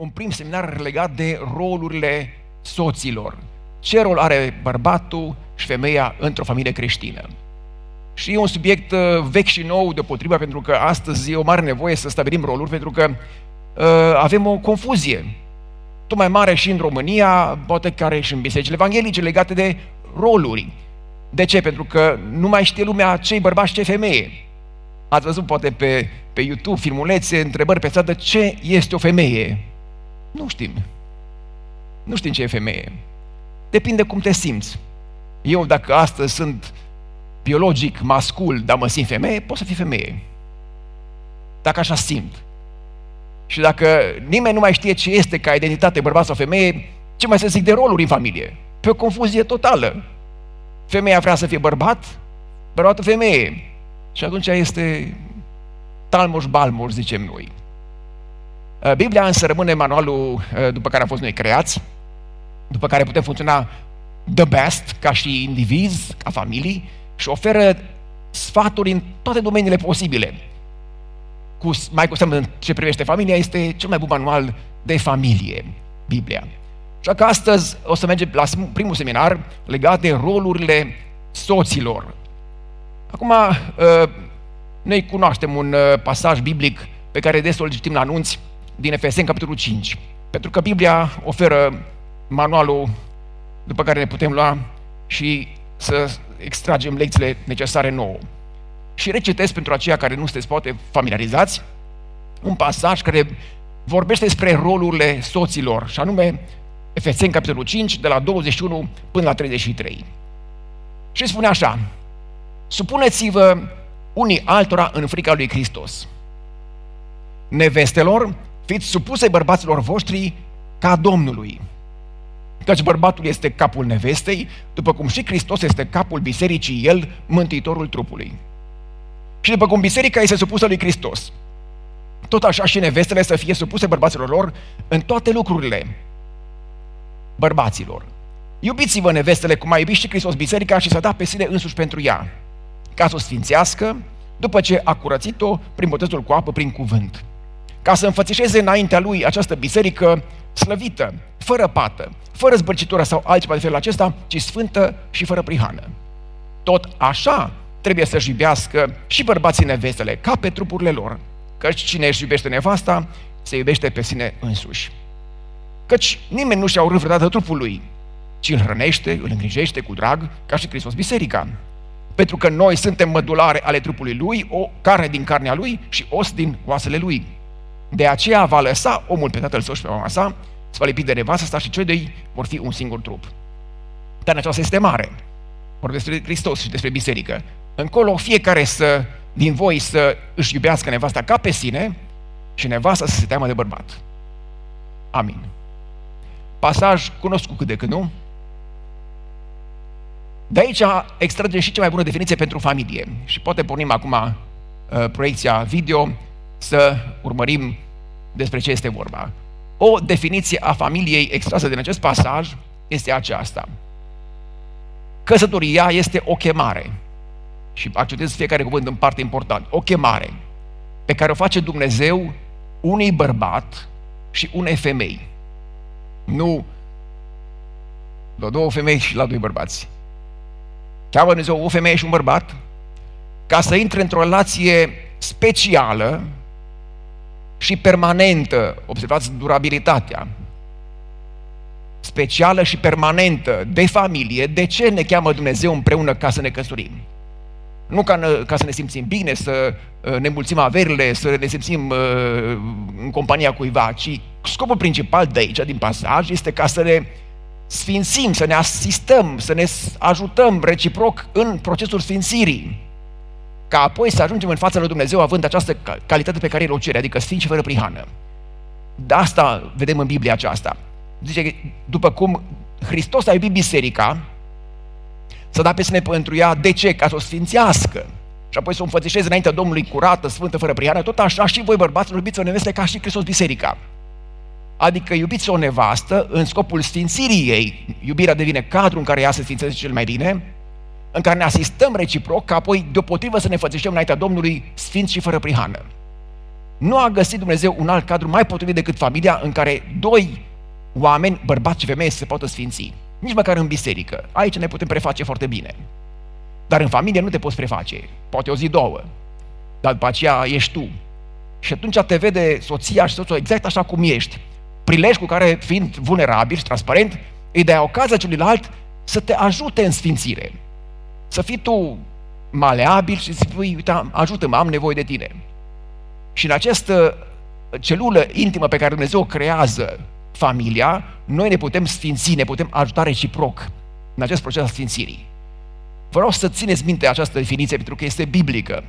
un prim seminar legat de rolurile soților. Ce rol are bărbatul și femeia într-o familie creștină? Și e un subiect uh, vechi și nou deopotrivă, pentru că astăzi e o mare nevoie să stabilim roluri, pentru că uh, avem o confuzie. Tot mai mare și în România, poate care și în bisericile evanghelice, legate de roluri. De ce? Pentru că nu mai știe lumea ce bărbat și ce femeie. Ați văzut poate pe, pe YouTube filmulețe, întrebări pe stradă, ce este o femeie? Nu știm. Nu știm ce e femeie. Depinde cum te simți. Eu, dacă astăzi sunt biologic mascul, dar mă simt femeie, pot să fii femeie. Dacă așa simt. Și dacă nimeni nu mai știe ce este ca identitate bărbat sau femeie, ce mai să zic de roluri în familie? Pe o confuzie totală. Femeia vrea să fie bărbat, bărbatul femeie. Și atunci este talmoș balmoș, zicem noi. Uh, Biblia însă rămâne manualul uh, după care am fost noi creați, după care putem funcționa the best, ca și indivizi, ca familii, și oferă sfaturi în toate domeniile posibile. Cu, mai cu seamă în ce privește familia, este cel mai bun manual de familie, Biblia. Așa că astăzi o să mergem la primul seminar legat de rolurile soților. Acum, uh, noi cunoaștem un pasaj biblic pe care des îl citim la anunți, din Efeseni, capitolul 5. Pentru că Biblia oferă manualul după care ne putem lua și să extragem lecțiile necesare nouă. Și recitesc pentru aceia care nu sunteți poate familiarizați un pasaj care vorbește despre rolurile soților, și anume Efeseni, capitolul 5, de la 21 până la 33. Și spune așa, supuneți-vă unii altora în frica lui Hristos. Nevestelor, fiți supuse bărbaților voștri ca Domnului. Căci bărbatul este capul nevestei, după cum și Hristos este capul bisericii, el, mântuitorul trupului. Și după cum biserica este supusă lui Hristos, tot așa și nevestele să fie supuse bărbaților lor în toate lucrurile. Bărbaților, iubiți-vă nevestele cum a iubit și Hristos biserica și să da pe sine însuși pentru ea, ca să o sfințească, după ce a curățit-o prin botezul cu apă, prin cuvânt ca să înfățișeze înaintea lui această biserică slăvită, fără pată, fără zbărcitură sau altceva de felul acesta, ci sfântă și fără prihană. Tot așa trebuie să-și iubească și bărbații nevestele, ca pe trupurile lor, căci cine își iubește nevasta, se iubește pe sine însuși. Căci nimeni nu și-a urât vreodată trupul lui, ci îl hrănește, îl îngrijește cu drag, ca și Hristos biserica. Pentru că noi suntem mădulare ale trupului lui, o carne din carnea lui și os din oasele lui. De aceea va lăsa omul pe tatăl său și pe mama sa, se va lipi de nevastă sa și cei doi vor fi un singur trup. Dar aceasta este mare. Vorbesc despre Hristos și despre biserică. Încolo fiecare să, din voi să își iubească nevasta ca pe sine și nevasta să se teamă de bărbat. Amin. Pasaj cunoscut cât de cât, nu? De aici extragem și cea mai bună definiție pentru familie. Și poate pornim acum uh, proiecția video să urmărim despre ce este vorba. O definiție a familiei extrasă din acest pasaj este aceasta. Căsătoria este o chemare. Și accentuez fiecare cuvânt în parte important. O chemare pe care o face Dumnezeu unui bărbat și unei femei. Nu la două femei și la doi bărbați. Cheamă Dumnezeu o femeie și un bărbat ca să intre într-o relație specială și permanentă, observați durabilitatea, specială și permanentă de familie, de ce ne cheamă Dumnezeu împreună ca să ne căsătorim? Nu ca, ca să ne simțim bine, să uh, ne mulțim averile, să ne simțim uh, în compania cuiva, ci scopul principal de aici, din pasaj, este ca să ne sfințim, să ne asistăm, să ne ajutăm reciproc în procesul sfințirii ca apoi să ajungem în fața lui Dumnezeu având această calitate pe care el o cere, adică sfinț și fără prihană. De asta vedem în Biblia aceasta. Zice, după cum Hristos a iubit biserica, să da pe sine pentru ea, de ce? Ca să o sfințească. Și apoi să o înfățișeze înaintea Domnului curată, sfântă, fără prihană, tot așa și voi bărbați iubiți o neveste ca și Hristos biserica. Adică iubiți o nevastă în scopul sfințirii ei. Iubirea devine cadrul în care ea se sfințește cel mai bine, în care ne asistăm reciproc, ca apoi deopotrivă să ne fățișăm înaintea Domnului sfinți și fără prihană. Nu a găsit Dumnezeu un alt cadru mai potrivit decât familia în care doi oameni, bărbați și femei, se poată sfinți. Nici măcar în biserică. Aici ne putem preface foarte bine. Dar în familie nu te poți preface. Poate o zi, două. Dar după aceea ești tu. Și atunci te vede soția și soțul exact așa cum ești. Prilej cu care, fiind vulnerabil și transparent, îi dai ocazia celuilalt să te ajute în sfințire. Să fii tu maleabil și să spui, uite, ajută-mă, am nevoie de tine. Și în această celulă intimă pe care Dumnezeu o creează familia, noi ne putem sfinți, ne putem ajuta reciproc în acest proces al sfințirii. Vreau să țineți minte această definiție pentru că este biblică.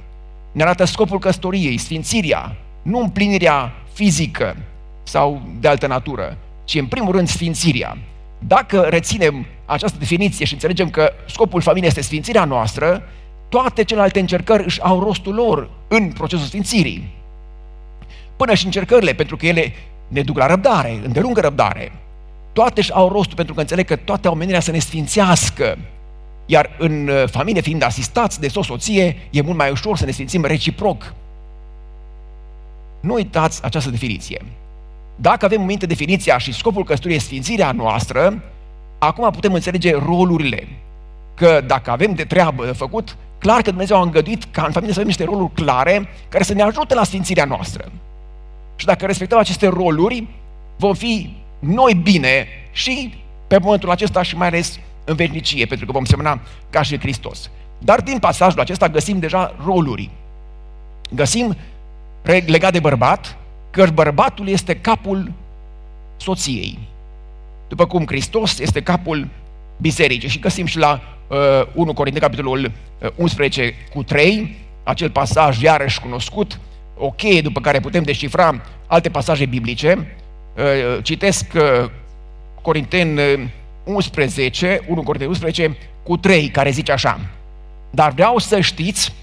Ne arată scopul căsătoriei, sfințirea, nu împlinirea fizică sau de altă natură, ci în primul rând sfințirea. Dacă reținem această definiție și înțelegem că scopul familiei este sfințirea noastră, toate celelalte încercări își au rostul lor în procesul sfințirii. Până și încercările, pentru că ele ne duc la răbdare, îndelungă răbdare. Toate își au rostul pentru că înțeleg că toate au menirea să ne sfințească. Iar în uh, familie, fiind asistați de soție, e mult mai ușor să ne sfințim reciproc. Nu uitați această definiție. Dacă avem în minte definiția și scopul căsătoriei sfințirea noastră, acum putem înțelege rolurile. Că dacă avem de treabă de făcut, clar că Dumnezeu a îngăduit ca în familie să avem niște roluri clare care să ne ajute la sfințirea noastră. Și dacă respectăm aceste roluri, vom fi noi bine și pe momentul acesta și mai ales în veșnicie, pentru că vom semna ca și Hristos. Dar din pasajul acesta găsim deja roluri. Găsim legat de bărbat, că bărbatul este capul soției. După cum Hristos este capul bisericii. Și găsim și la uh, 1 Corinteni, capitolul 11 uh, cu 3, acel pasaj iarăși cunoscut, o cheie după care putem descifra alte pasaje biblice. Uh, citesc uh, Corinteni 11, 1 Corinteni 11 cu 3, care zice așa. Dar vreau să știți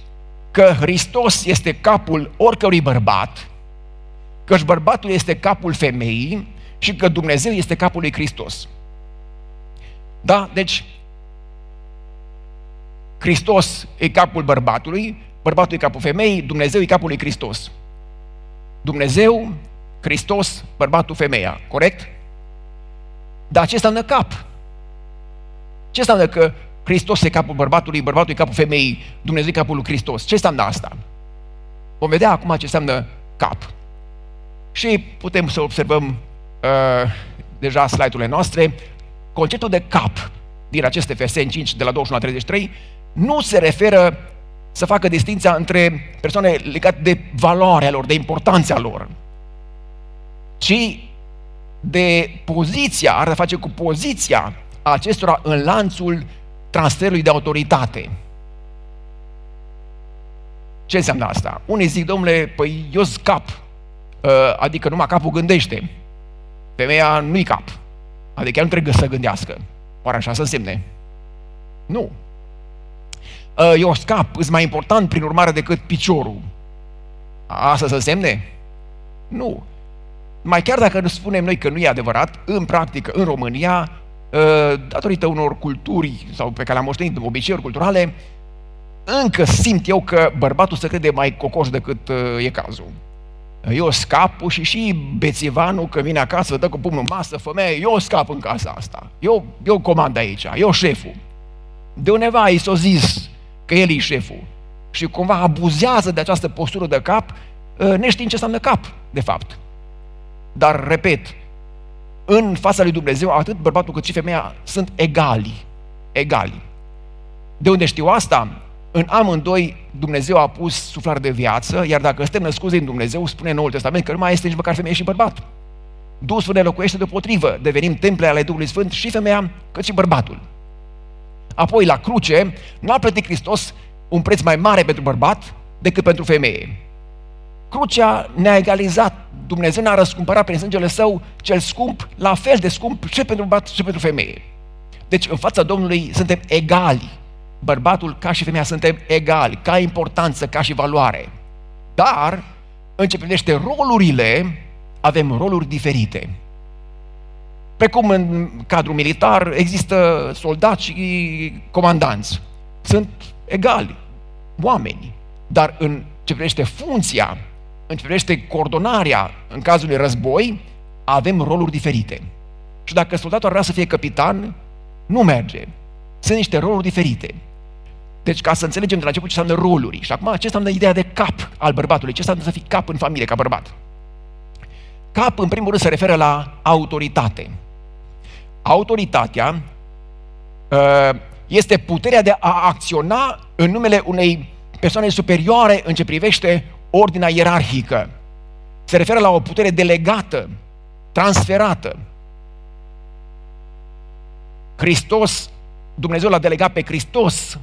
că Hristos este capul oricărui bărbat, că bărbatul este capul femeii și că Dumnezeu este capul lui Hristos. Da? Deci, Hristos e capul bărbatului, bărbatul e capul femeii, Dumnezeu e capul lui Hristos. Dumnezeu, Hristos, bărbatul, femeia. Corect? Dar ce înseamnă cap? Ce înseamnă că Hristos e capul bărbatului, bărbatul e capul femeii, Dumnezeu e capul lui Hristos? Ce înseamnă asta? Vom vedea acum ce înseamnă cap. Și putem să observăm uh, deja slide-urile noastre. Conceptul de cap din aceste Efeseni 5, de la 21 la 33, nu se referă să facă distinția între persoane legate de valoarea lor, de importanța lor, ci de poziția, are de face cu poziția acestora în lanțul transferului de autoritate. Ce înseamnă asta? Unii zic, domnule, păi eu cap, ă, adică numai capul gândește. Femeia nu-i cap, adică ea nu trebuie să gândească. Oare așa să însemne? Nu. Ă, eu scap, îți mai important prin urmare decât piciorul. Asta să însemne? Nu. Mai chiar dacă nu spunem noi că nu e adevărat, în practică, în România, ă, datorită unor culturi sau pe care le-am moștenit, obiceiuri culturale, încă simt eu că bărbatul se crede mai cocoș decât ă, e cazul. Eu scap și și bețivanul că vine acasă, dă cu pumnul în masă, femeie, eu scap în casa asta. Eu, eu comand aici, eu șeful. De undeva i s-o zis că el e șeful. Și cumva abuzează de această postură de cap, ă, neștiind ce înseamnă cap, de fapt. Dar, repet, în fața lui Dumnezeu, atât bărbatul cât și femeia sunt egali. Egali. De unde știu asta? În amândoi Dumnezeu a pus suflare de viață, iar dacă suntem născuți din Dumnezeu, spune în Noul Testament că nu mai este nici măcar femeie și bărbat. Duhul Sfânt ne locuiește deopotrivă, devenim temple ale Duhului Sfânt și femeia, cât și bărbatul. Apoi, la cruce, nu a plătit Hristos un preț mai mare pentru bărbat decât pentru femeie. Crucea ne-a egalizat. Dumnezeu ne-a răscumpărat prin sângele său cel scump, la fel de scump și pentru bărbat și pentru femeie. Deci, în fața Domnului suntem egali. Bărbatul ca și femeia suntem egali, ca importanță, ca și valoare. Dar, în ce privește rolurile, avem roluri diferite. Precum în cadrul militar există soldați și comandanți. Sunt egali, oameni. Dar în ce privește funcția, în ce privește coordonarea în cazul de război, avem roluri diferite. Și dacă soldatul ar vrea să fie capitan, nu merge. Sunt niște roluri diferite. Deci, ca să înțelegem de la început ce înseamnă roluri. Și acum, ce înseamnă ideea de cap al bărbatului? Ce înseamnă să fii cap în familie, ca bărbat? Cap, în primul rând, se referă la autoritate. Autoritatea uh, este puterea de a acționa în numele unei persoane superioare în ce privește ordinea ierarhică. Se referă la o putere delegată, transferată. Hristos, Dumnezeu l-a delegat pe Hristos.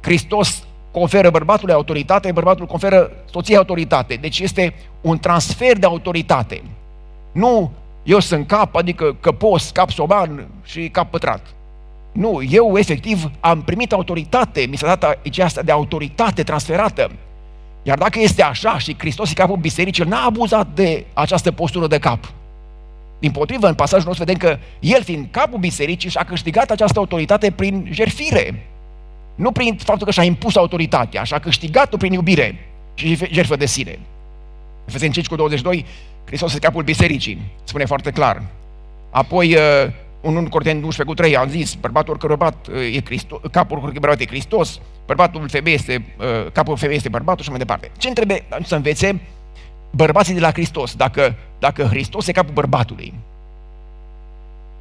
Hristos conferă bărbatului autoritate, bărbatul conferă soției autoritate. Deci este un transfer de autoritate. Nu eu sunt cap, adică căpos, cap soban și cap pătrat. Nu, eu efectiv am primit autoritate, mi s-a dat aici asta de autoritate transferată. Iar dacă este așa și Hristos e capul bisericii, n-a abuzat de această postură de cap. Din potrivă, în pasajul nostru vedem că el, fiind capul bisericii, și-a câștigat această autoritate prin jerfire. Nu prin faptul că și-a impus autoritatea, și-a câștigat-o prin iubire și jertfă de sine. Efeseni 5 cu 22, Hristos este capul bisericii, spune foarte clar. Apoi, uh, un 1 Corinteni 11 cu 3 am zis, bărbatul oricărui bărbat uh, e Hristos, capul oricărui bărbat e Hristos, bărbatul femeie este, uh, capul femeie este bărbatul și mai departe. Ce trebuie să învețe bărbații de la Hristos? Dacă, dacă Hristos e capul bărbatului,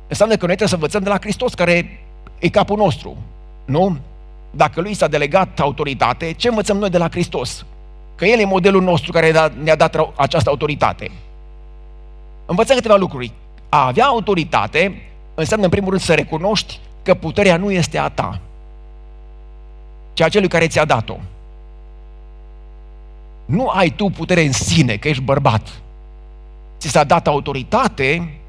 înseamnă că noi trebuie să învățăm de la Hristos, care e capul nostru, nu? Dacă lui s-a delegat autoritate, ce învățăm noi de la Hristos? Că El e modelul nostru care ne-a dat această autoritate. Învățăm câteva lucruri. A avea autoritate înseamnă în primul rând să recunoști că puterea nu este a ta, ci a celui care ți-a dat-o. Nu ai tu putere în sine, că ești bărbat. Ți s-a dat autoritate,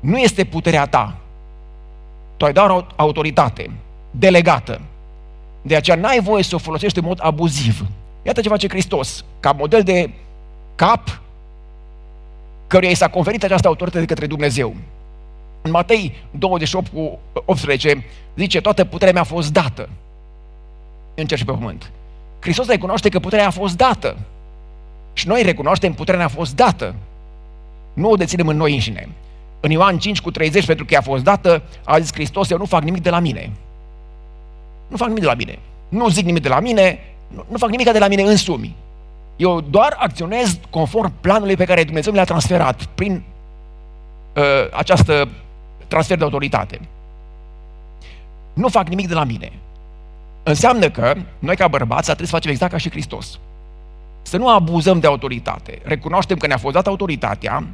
nu este puterea ta. Tu ai doar autoritate, delegată. De aceea n-ai voie să o folosești în mod abuziv. Iată ce face Hristos. Ca model de cap, căruia i s-a conferit această autoritate de către Dumnezeu. În Matei 28 cu 18 zice, toată puterea mea a fost dată în cer și pe pământ. Hristos recunoaște că puterea a fost dată. Și noi recunoaștem că puterea ne-a fost dată. Nu o deținem în noi înșine. În Ioan 5 cu 30, pentru că i-a fost dată, a zis Hristos, eu nu fac nimic de la mine. Nu fac nimic de la mine. Nu zic nimic de la mine, nu, nu fac nimic de la mine însumi. Eu doar acționez conform planului pe care Dumnezeu mi l-a transferat prin uh, această transfer de autoritate. Nu fac nimic de la mine. Înseamnă că noi ca bărbați trebuie să facem exact ca și Hristos. Să nu abuzăm de autoritate. Recunoaștem că ne-a fost dat autoritatea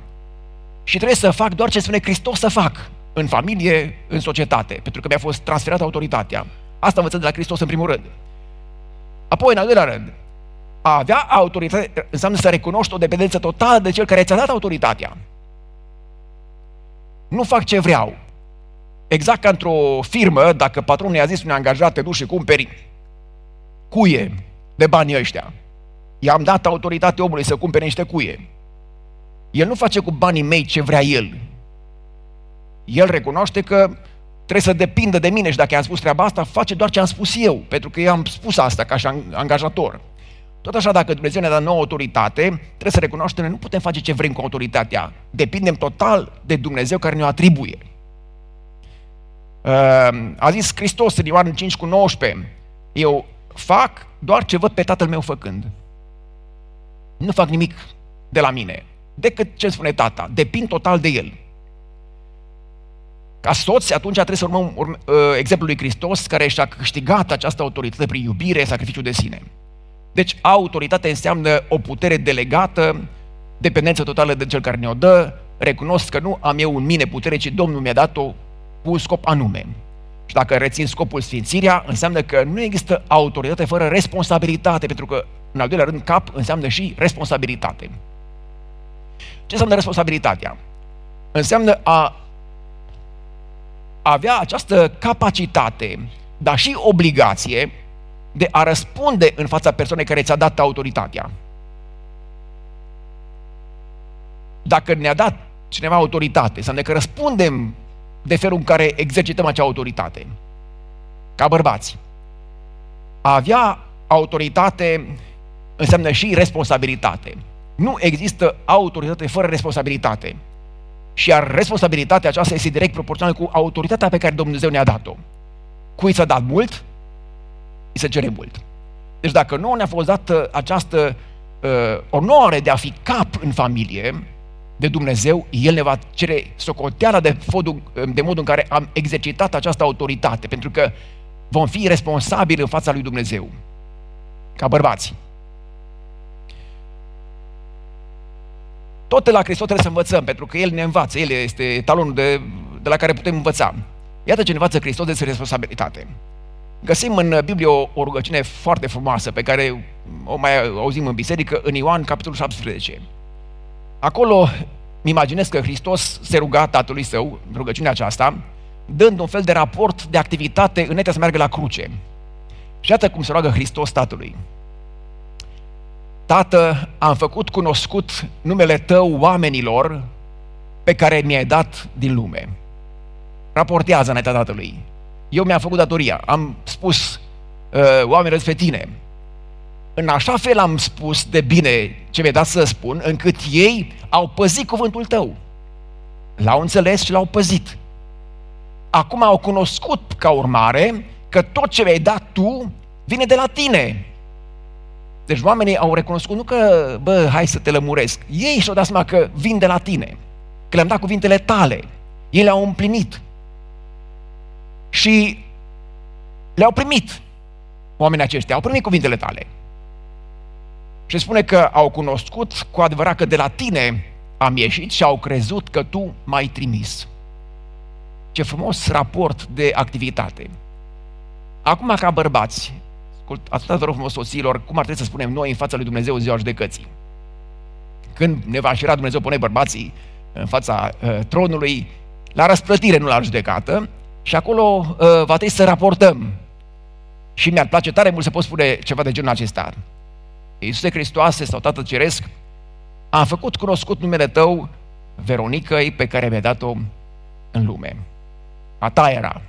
și trebuie să fac doar ce spune Hristos să fac în familie, în societate, pentru că mi-a fost transferată autoritatea. Asta învățăm de la Hristos în primul rând. Apoi, în al doilea rând, a avea autoritate înseamnă să recunoști o dependență totală de cel care ți-a dat autoritatea. Nu fac ce vreau. Exact ca într-o firmă, dacă patronul i-a zis unui angajat, te duci și cumperi cuie de banii ăștia. I-am dat autoritate omului să cumpere niște cuie. El nu face cu banii mei ce vrea el. El recunoaște că trebuie să depindă de mine și dacă i-am spus treaba asta, face doar ce am spus eu, pentru că eu am spus asta ca și angajator. Tot așa, dacă Dumnezeu ne-a dat nouă autoritate, trebuie să recunoaștem că nu putem face ce vrem cu autoritatea. Depindem total de Dumnezeu care ne-o atribuie. Uh, a zis Hristos în Ioan 5 cu 19, eu fac doar ce văd pe Tatăl meu făcând. Nu fac nimic de la mine, decât ce spune tata. Depind total de el. Ca soți, atunci trebuie să urmăm urme, uh, exemplul lui Hristos, care și-a câștigat această autoritate prin iubire, sacrificiu de sine. Deci, autoritate înseamnă o putere delegată, dependență totală de cel care ne-o dă, recunosc că nu am eu în mine putere, ci Domnul mi-a dat-o cu un scop anume. Și dacă rețin scopul sfințirea, înseamnă că nu există autoritate fără responsabilitate, pentru că, în al doilea rând, cap înseamnă și responsabilitate. Ce înseamnă responsabilitatea? Înseamnă a avea această capacitate, dar și obligație de a răspunde în fața persoanei care ți-a dat autoritatea. Dacă ne-a dat cineva autoritate, înseamnă că răspundem de felul în care exercităm acea autoritate. Ca bărbați. A avea autoritate înseamnă și responsabilitate. Nu există autoritate fără responsabilitate. Și iar responsabilitatea aceasta este direct proporțională cu autoritatea pe care Dumnezeu ne-a dat-o. Cui s-a dat mult, îi se cere mult. Deci dacă nu ne-a fost dată această uh, onoare de a fi cap în familie de Dumnezeu, El ne va cere socoteala de, fodul, de modul în care am exercitat această autoritate, pentru că vom fi responsabili în fața lui Dumnezeu, ca bărbați. Tot de la Hristos trebuie să învățăm, pentru că El ne învață, El este talonul de, de la care putem învăța. Iată ce ne învață Hristos despre responsabilitate. Găsim în Biblie o, o rugăciune foarte frumoasă pe care o mai auzim în biserică, în Ioan, capitolul 17. Acolo îmi imaginez că Hristos se ruga Tatălui Său, în rugăciunea aceasta, dând un fel de raport de activitate înainte să meargă la cruce. Și iată cum se roagă Hristos Tatălui. Tată, am făcut cunoscut numele Tău oamenilor pe care mi-ai dat din lume. Raportează înaintea Tatălui. Eu mi-am făcut datoria, am spus uh, oamenilor despre Tine. În așa fel am spus de bine ce mi-ai dat să spun, încât ei au păzit cuvântul Tău. L-au înțeles și l-au păzit. Acum au cunoscut ca urmare că tot ce mi-ai dat Tu vine de la Tine deci oamenii au recunoscut nu că, bă, hai să te lămuresc. Ei și-au dat seama că vin de la tine. Că le-am dat cuvintele tale. Ei le-au împlinit. Și le-au primit. Oamenii aceștia au primit cuvintele tale. Și spune că au cunoscut cu adevărat că de la tine am ieșit și au crezut că tu m-ai trimis. Ce frumos raport de activitate. Acum, ca bărbați, ascultați vă rog frumos soților, cum ar trebui să spunem noi în fața lui Dumnezeu în ziua judecății. Când ne va așera Dumnezeu pune bărbații în fața uh, tronului, la răsplătire, nu la judecată, și acolo uh, va trebui să raportăm. Și mi-ar place tare mult să pot spune ceva de genul acesta. Iisuse Hristoase sau Tatăl Ceresc, am făcut cunoscut numele Tău Veronicăi pe care mi-ai dat-o în lume. A ta era.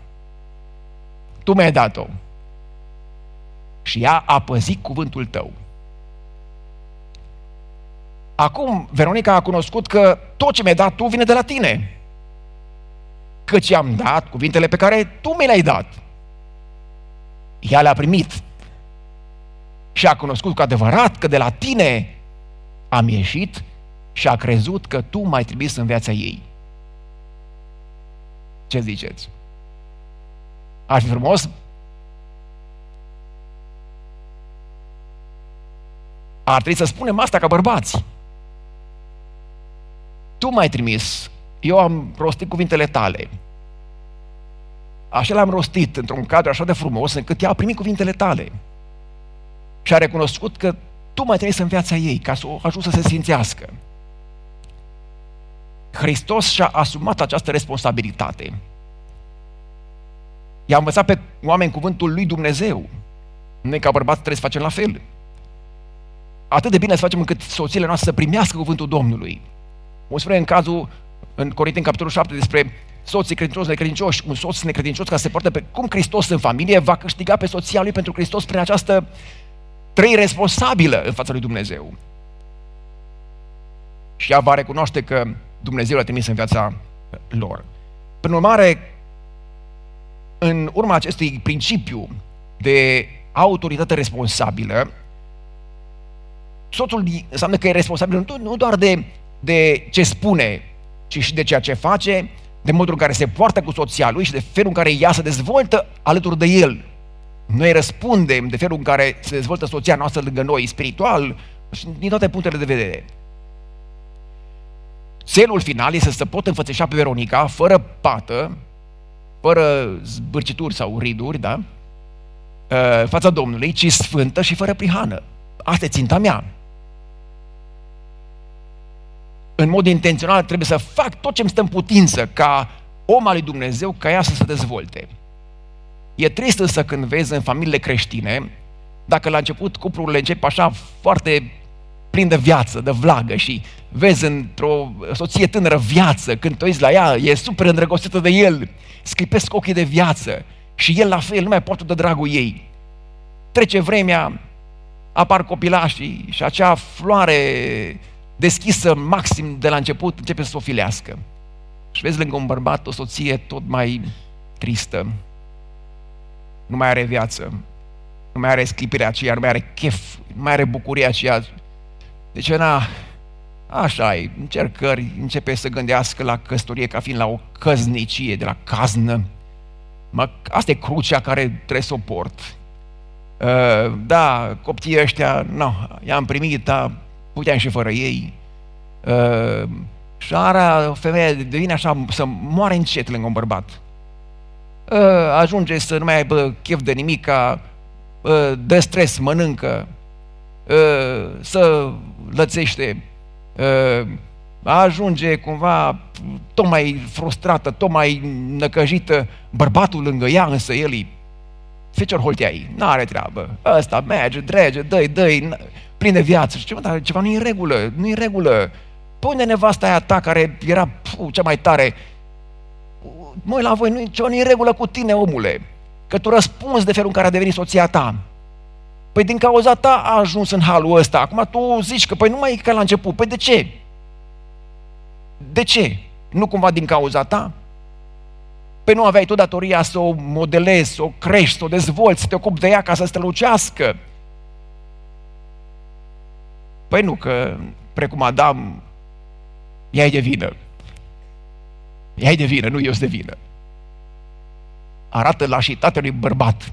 Tu mi-ai dat-o și ea a păzit cuvântul tău. Acum, Veronica a cunoscut că tot ce mi-ai dat tu vine de la tine. Căci am dat cuvintele pe care tu mi le-ai dat. Ea le-a primit. Și a cunoscut cu adevărat că de la tine am ieșit și a crezut că tu mai trimis în viața ei. Ce ziceți? Ar fi frumos Ar trebui să spunem asta ca bărbați. Tu m-ai trimis, eu am rostit cuvintele tale. Așa le-am rostit într-un cadru așa de frumos încât ea a primit cuvintele tale. Și a recunoscut că tu mai trimis în viața ei ca să o ajut să se sfințească. Hristos și-a asumat această responsabilitate. I-a învățat pe oameni cuvântul lui Dumnezeu. Noi ca bărbați trebuie să facem la fel atât de bine să facem încât soțiile noastre să primească cuvântul Domnului. O spune în cazul, în Corinteni, capitolul 7, despre soții credincioși, necredincioși, un soț necredincios care se poartă pe cum Hristos în familie va câștiga pe soția lui pentru Hristos prin această trei responsabilă în fața lui Dumnezeu. Și ea va recunoaște că Dumnezeu l-a trimis în viața lor. Prin urmare, în urma acestui principiu de autoritate responsabilă, soțul înseamnă că e responsabil nu, nu doar de, de ce spune, ci și de ceea ce face, de modul în care se poartă cu soția lui și de felul în care ea se dezvoltă alături de el. Noi răspundem de felul în care se dezvoltă soția noastră lângă noi, spiritual, și din toate punctele de vedere. Țelul final este să pot înfățeșa pe Veronica fără pată, fără zbârcituri sau riduri, da? fața Domnului, ci sfântă și fără prihană. Asta e ținta mea. În mod intențional trebuie să fac tot ce îmi stă în putință ca om al lui Dumnezeu, ca ea să se dezvolte. E trist însă când vezi în familiile creștine, dacă la început cuplurile încep așa foarte plin de viață, de vlagă și vezi într-o soție tânără viață, când te uiți la ea, e super îndrăgostită de el, sclipesc ochii de viață și el la fel nu mai poate de dragul ei. Trece vremea, apar copilașii și acea floare deschisă maxim de la început începe să o filească. Și vezi lângă un bărbat o soție tot mai tristă, nu mai are viață, nu mai are sclipirea aceea, nu mai are chef, nu mai are bucuria aceea. Deci, na, așa e, încercări, începe să gândească la căsătorie ca fiind la o căznicie, de la caznă. Mă, asta e crucea care trebuie să o port. Uh, da, copii ăștia, nu, i-am primit, dar puteam și fără ei. Uh, și ara, o femeie devine așa, să moare încet lângă un bărbat. Uh, ajunge să nu mai aibă chef de nimic, uh, dă stres, mănâncă, uh, să lățește, uh, ajunge cumva tot mai frustrată, tot mai năcăjită, bărbatul lângă ea, însă el e Fecior Holteai, n-are treabă. Ăsta merge, drege, dă-i, dă-i, prinde viață. Și ceva, dar ceva nu e în regulă, nu e în regulă. Pune nevasta aia ta care era puh, cea mai tare. Măi, la voi, nu e ceva nu e în regulă cu tine, omule. Că tu răspunzi de felul în care a devenit soția ta. Păi din cauza ta a ajuns în halul ăsta. Acum tu zici că, păi nu mai e ca la început. Păi de ce? De ce? Nu cumva din cauza ta? Păi nu aveai tu datoria să o modelezi, să o crești, să o dezvolți, să te ocupi de ea ca să strălucească. Păi nu, că precum Adam, ea e de vină. Ea e de vină, nu eu sunt de vină. Arată lașitatea unui bărbat,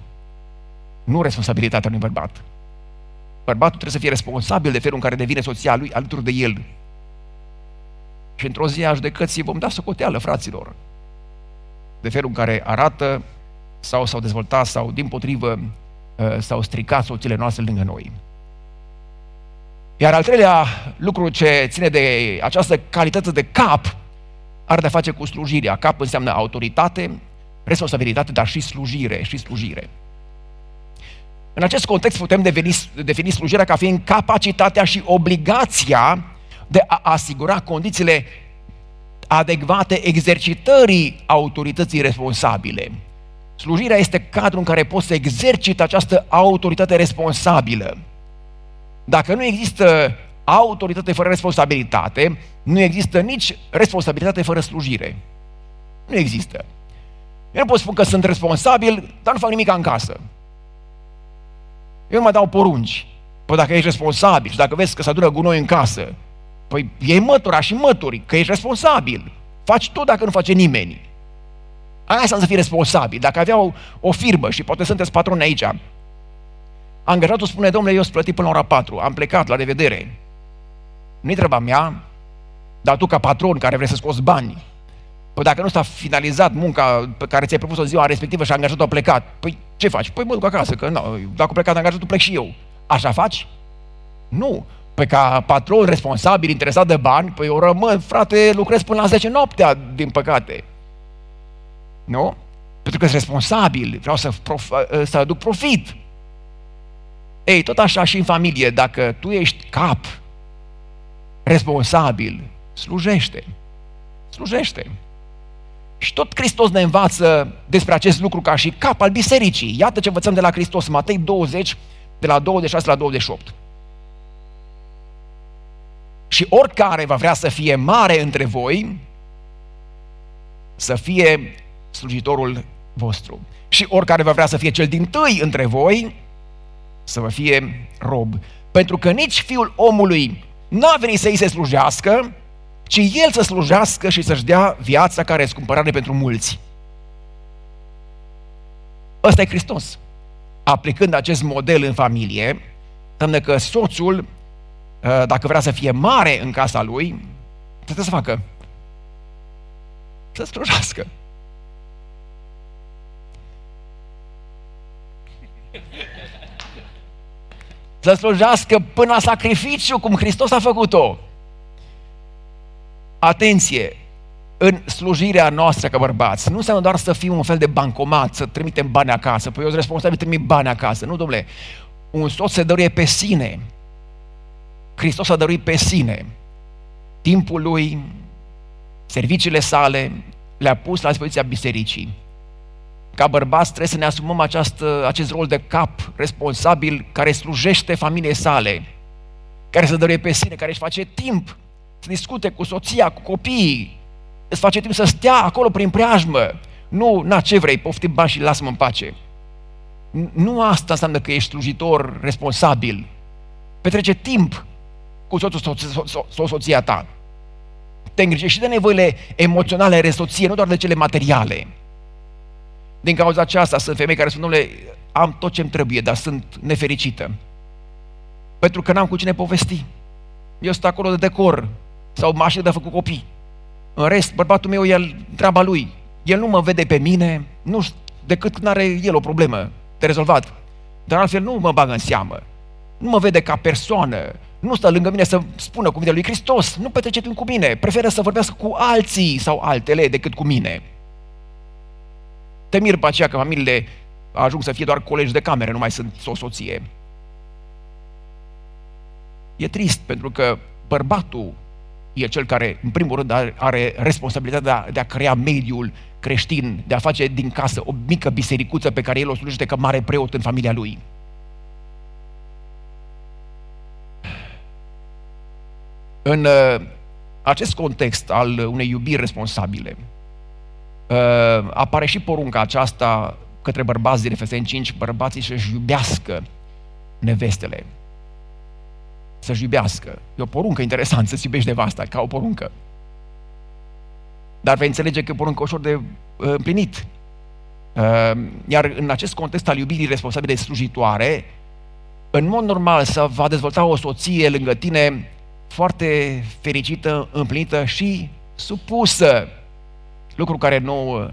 nu responsabilitatea unui bărbat. Bărbatul trebuie să fie responsabil de felul în care devine soția lui alături de el. Și într-o zi a judecății vom da socoteală, fraților de felul în care arată sau s-au dezvoltat sau, din potrivă, uh, s-au stricat soțiile noastre lângă noi. Iar al treilea lucru ce ține de această calitate de cap are de face cu slujirea. Cap înseamnă autoritate, responsabilitate, dar și slujire, și slujire. În acest context putem defini, defini slujirea ca fiind capacitatea și obligația de a asigura condițiile adecvate exercitării autorității responsabile. Slujirea este cadrul în care poți să exercit această autoritate responsabilă. Dacă nu există autoritate fără responsabilitate, nu există nici responsabilitate fără slujire. Nu există. Eu nu pot spune că sunt responsabil, dar nu fac nimic în casă. Eu nu mai dau porunci. Păi dacă ești responsabil și dacă vezi că se adună gunoi în casă Păi iei mătura și mături, că ești responsabil. Faci tot dacă nu face nimeni. Aia înseamnă să fii responsabil. Dacă avea o, o firmă și poate sunteți patron aici, angajatul spune, domnule, eu sunt plătit până la ora 4, am plecat, la revedere. Nu-i treaba mea, dar tu ca patron care vrei să scoți bani, păi dacă nu s-a finalizat munca pe care ți-ai propus-o ziua respectivă și angajatul a plecat, păi ce faci? Păi mă duc acasă, că nu, dacă a plecat angajatul, plec și eu. Așa faci? Nu. Păi ca patron responsabil, interesat de bani, păi eu rămân, frate, lucrez până la 10 noaptea, din păcate. Nu? Pentru că sunt responsabil, vreau să, prof, să aduc profit. Ei, tot așa și în familie, dacă tu ești cap, responsabil, slujește. Slujește. Și tot Hristos ne învață despre acest lucru ca și cap al bisericii. Iată ce învățăm de la Hristos, Matei 20, de la 26 la 28. Și oricare va vrea să fie mare între voi, să fie slujitorul vostru. Și oricare va vrea să fie cel din tâi între voi, să vă fie rob. Pentru că nici fiul omului n-a venit să-i se slujească, ci el să slujească și să-și dea viața care este cumpărare pentru mulți. Ăsta e Hristos. Aplicând acest model în familie, înseamnă că soțul Uh, dacă vrea să fie mare în casa lui, trebuie să facă? Să slujească. Să slujească până la sacrificiu, cum Hristos a făcut-o. Atenție! În slujirea noastră ca bărbați, nu înseamnă doar să fim un fel de bancomat, să trimitem bani acasă. Păi eu sunt responsabil, trimit bani acasă. Nu, domnule. Un soț se dăruie pe sine Hristos a dăruit pe sine timpul lui, serviciile sale, le-a pus la dispoziția bisericii. ca bărbați trebuie să ne asumăm această, acest rol de cap responsabil care slujește familiei sale, care să dăruie pe sine, care își face timp să discute cu soția, cu copiii, îți face timp să stea acolo prin preajmă. Nu, na, ce vrei, poftim bani și lasă-mă în pace. Nu asta înseamnă că ești slujitor responsabil. Petrece timp cu soțul sau soția ta. Te îngrijești și de nevoile emoționale ale soției, nu doar de cele materiale. Din cauza aceasta sunt femei care spun, domnule, am tot ce-mi trebuie, dar sunt nefericită. Pentru că n-am cu cine povesti. Eu sunt acolo de decor sau mașină de făcut copii. În rest, bărbatul meu, el treaba lui. El nu mă vede pe mine, nu decât când are el o problemă de rezolvat. Dar altfel nu mă bagă în seamă. Nu mă vede ca persoană. Nu stă lângă mine să spună cuvintele lui Hristos. Nu petrece timp cu mine. Preferă să vorbească cu alții sau altele decât cu mine. Te mir pe aceea că familiile ajung să fie doar colegi de cameră, nu mai sunt o soție. E trist pentru că bărbatul e cel care, în primul rând, are responsabilitatea de a, de a crea mediul creștin, de a face din casă o mică bisericuță pe care el o slujește ca mare preot în familia lui. În uh, acest context al unei iubiri responsabile, uh, apare și porunca aceasta către bărbați din Efeseni 5, bărbații să-și iubească nevestele să-și iubească. E o poruncă interesant să-ți iubești nevasta, ca o poruncă. Dar vei înțelege că e o poruncă ușor de uh, împlinit. Uh, iar în acest context al iubirii responsabile slujitoare, în mod normal să va dezvolta o soție lângă tine foarte fericită, împlinită și supusă. Lucru care nu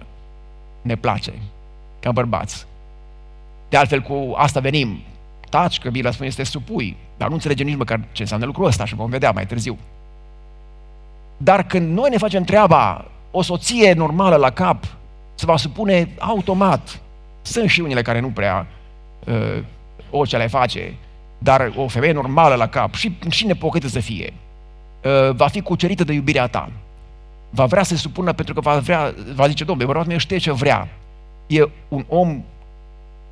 ne place, ca bărbați. De altfel, cu asta venim taci, că Biblia spune este supui, dar nu înțelegem nici măcar ce înseamnă lucrul ăsta și vom vedea mai târziu. Dar când noi ne facem treaba, o soție normală la cap se va supune automat. Sunt și unele care nu prea uh, orice le face, dar o femeie normală la cap și, și nepocăită să fie, uh, va fi cucerită de iubirea ta. Va vrea să se supună pentru că va, vrea, va zice, domnule, bărbatul meu știe ce vrea. E un om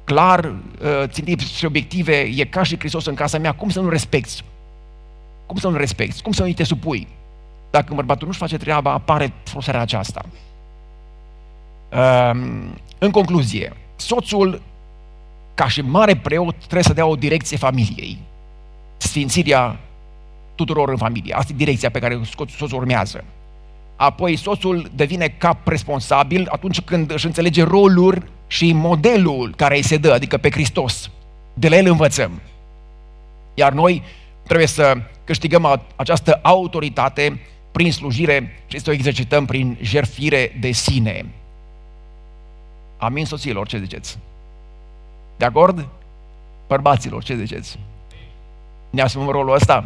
clar, uh, țintit și obiective, e ca și Hristos în casa mea, cum să nu respecti? Cum să nu respecti? Cum să nu te supui? Dacă bărbatul nu-și face treaba, apare frustrarea aceasta. Um, în concluzie, soțul, ca și mare preot, trebuie să dea o direcție familiei. Sfințirea tuturor în familie. Asta e direcția pe care soțul urmează. Apoi soțul devine cap responsabil atunci când își înțelege rolul și modelul care îi se dă, adică pe Hristos. De la el învățăm. Iar noi trebuie să câștigăm această autoritate prin slujire și să o exercităm prin jertfire de sine. Amin, soților, ce ziceți? De acord? Bărbaților, ce ziceți? Ne asumăm rolul ăsta?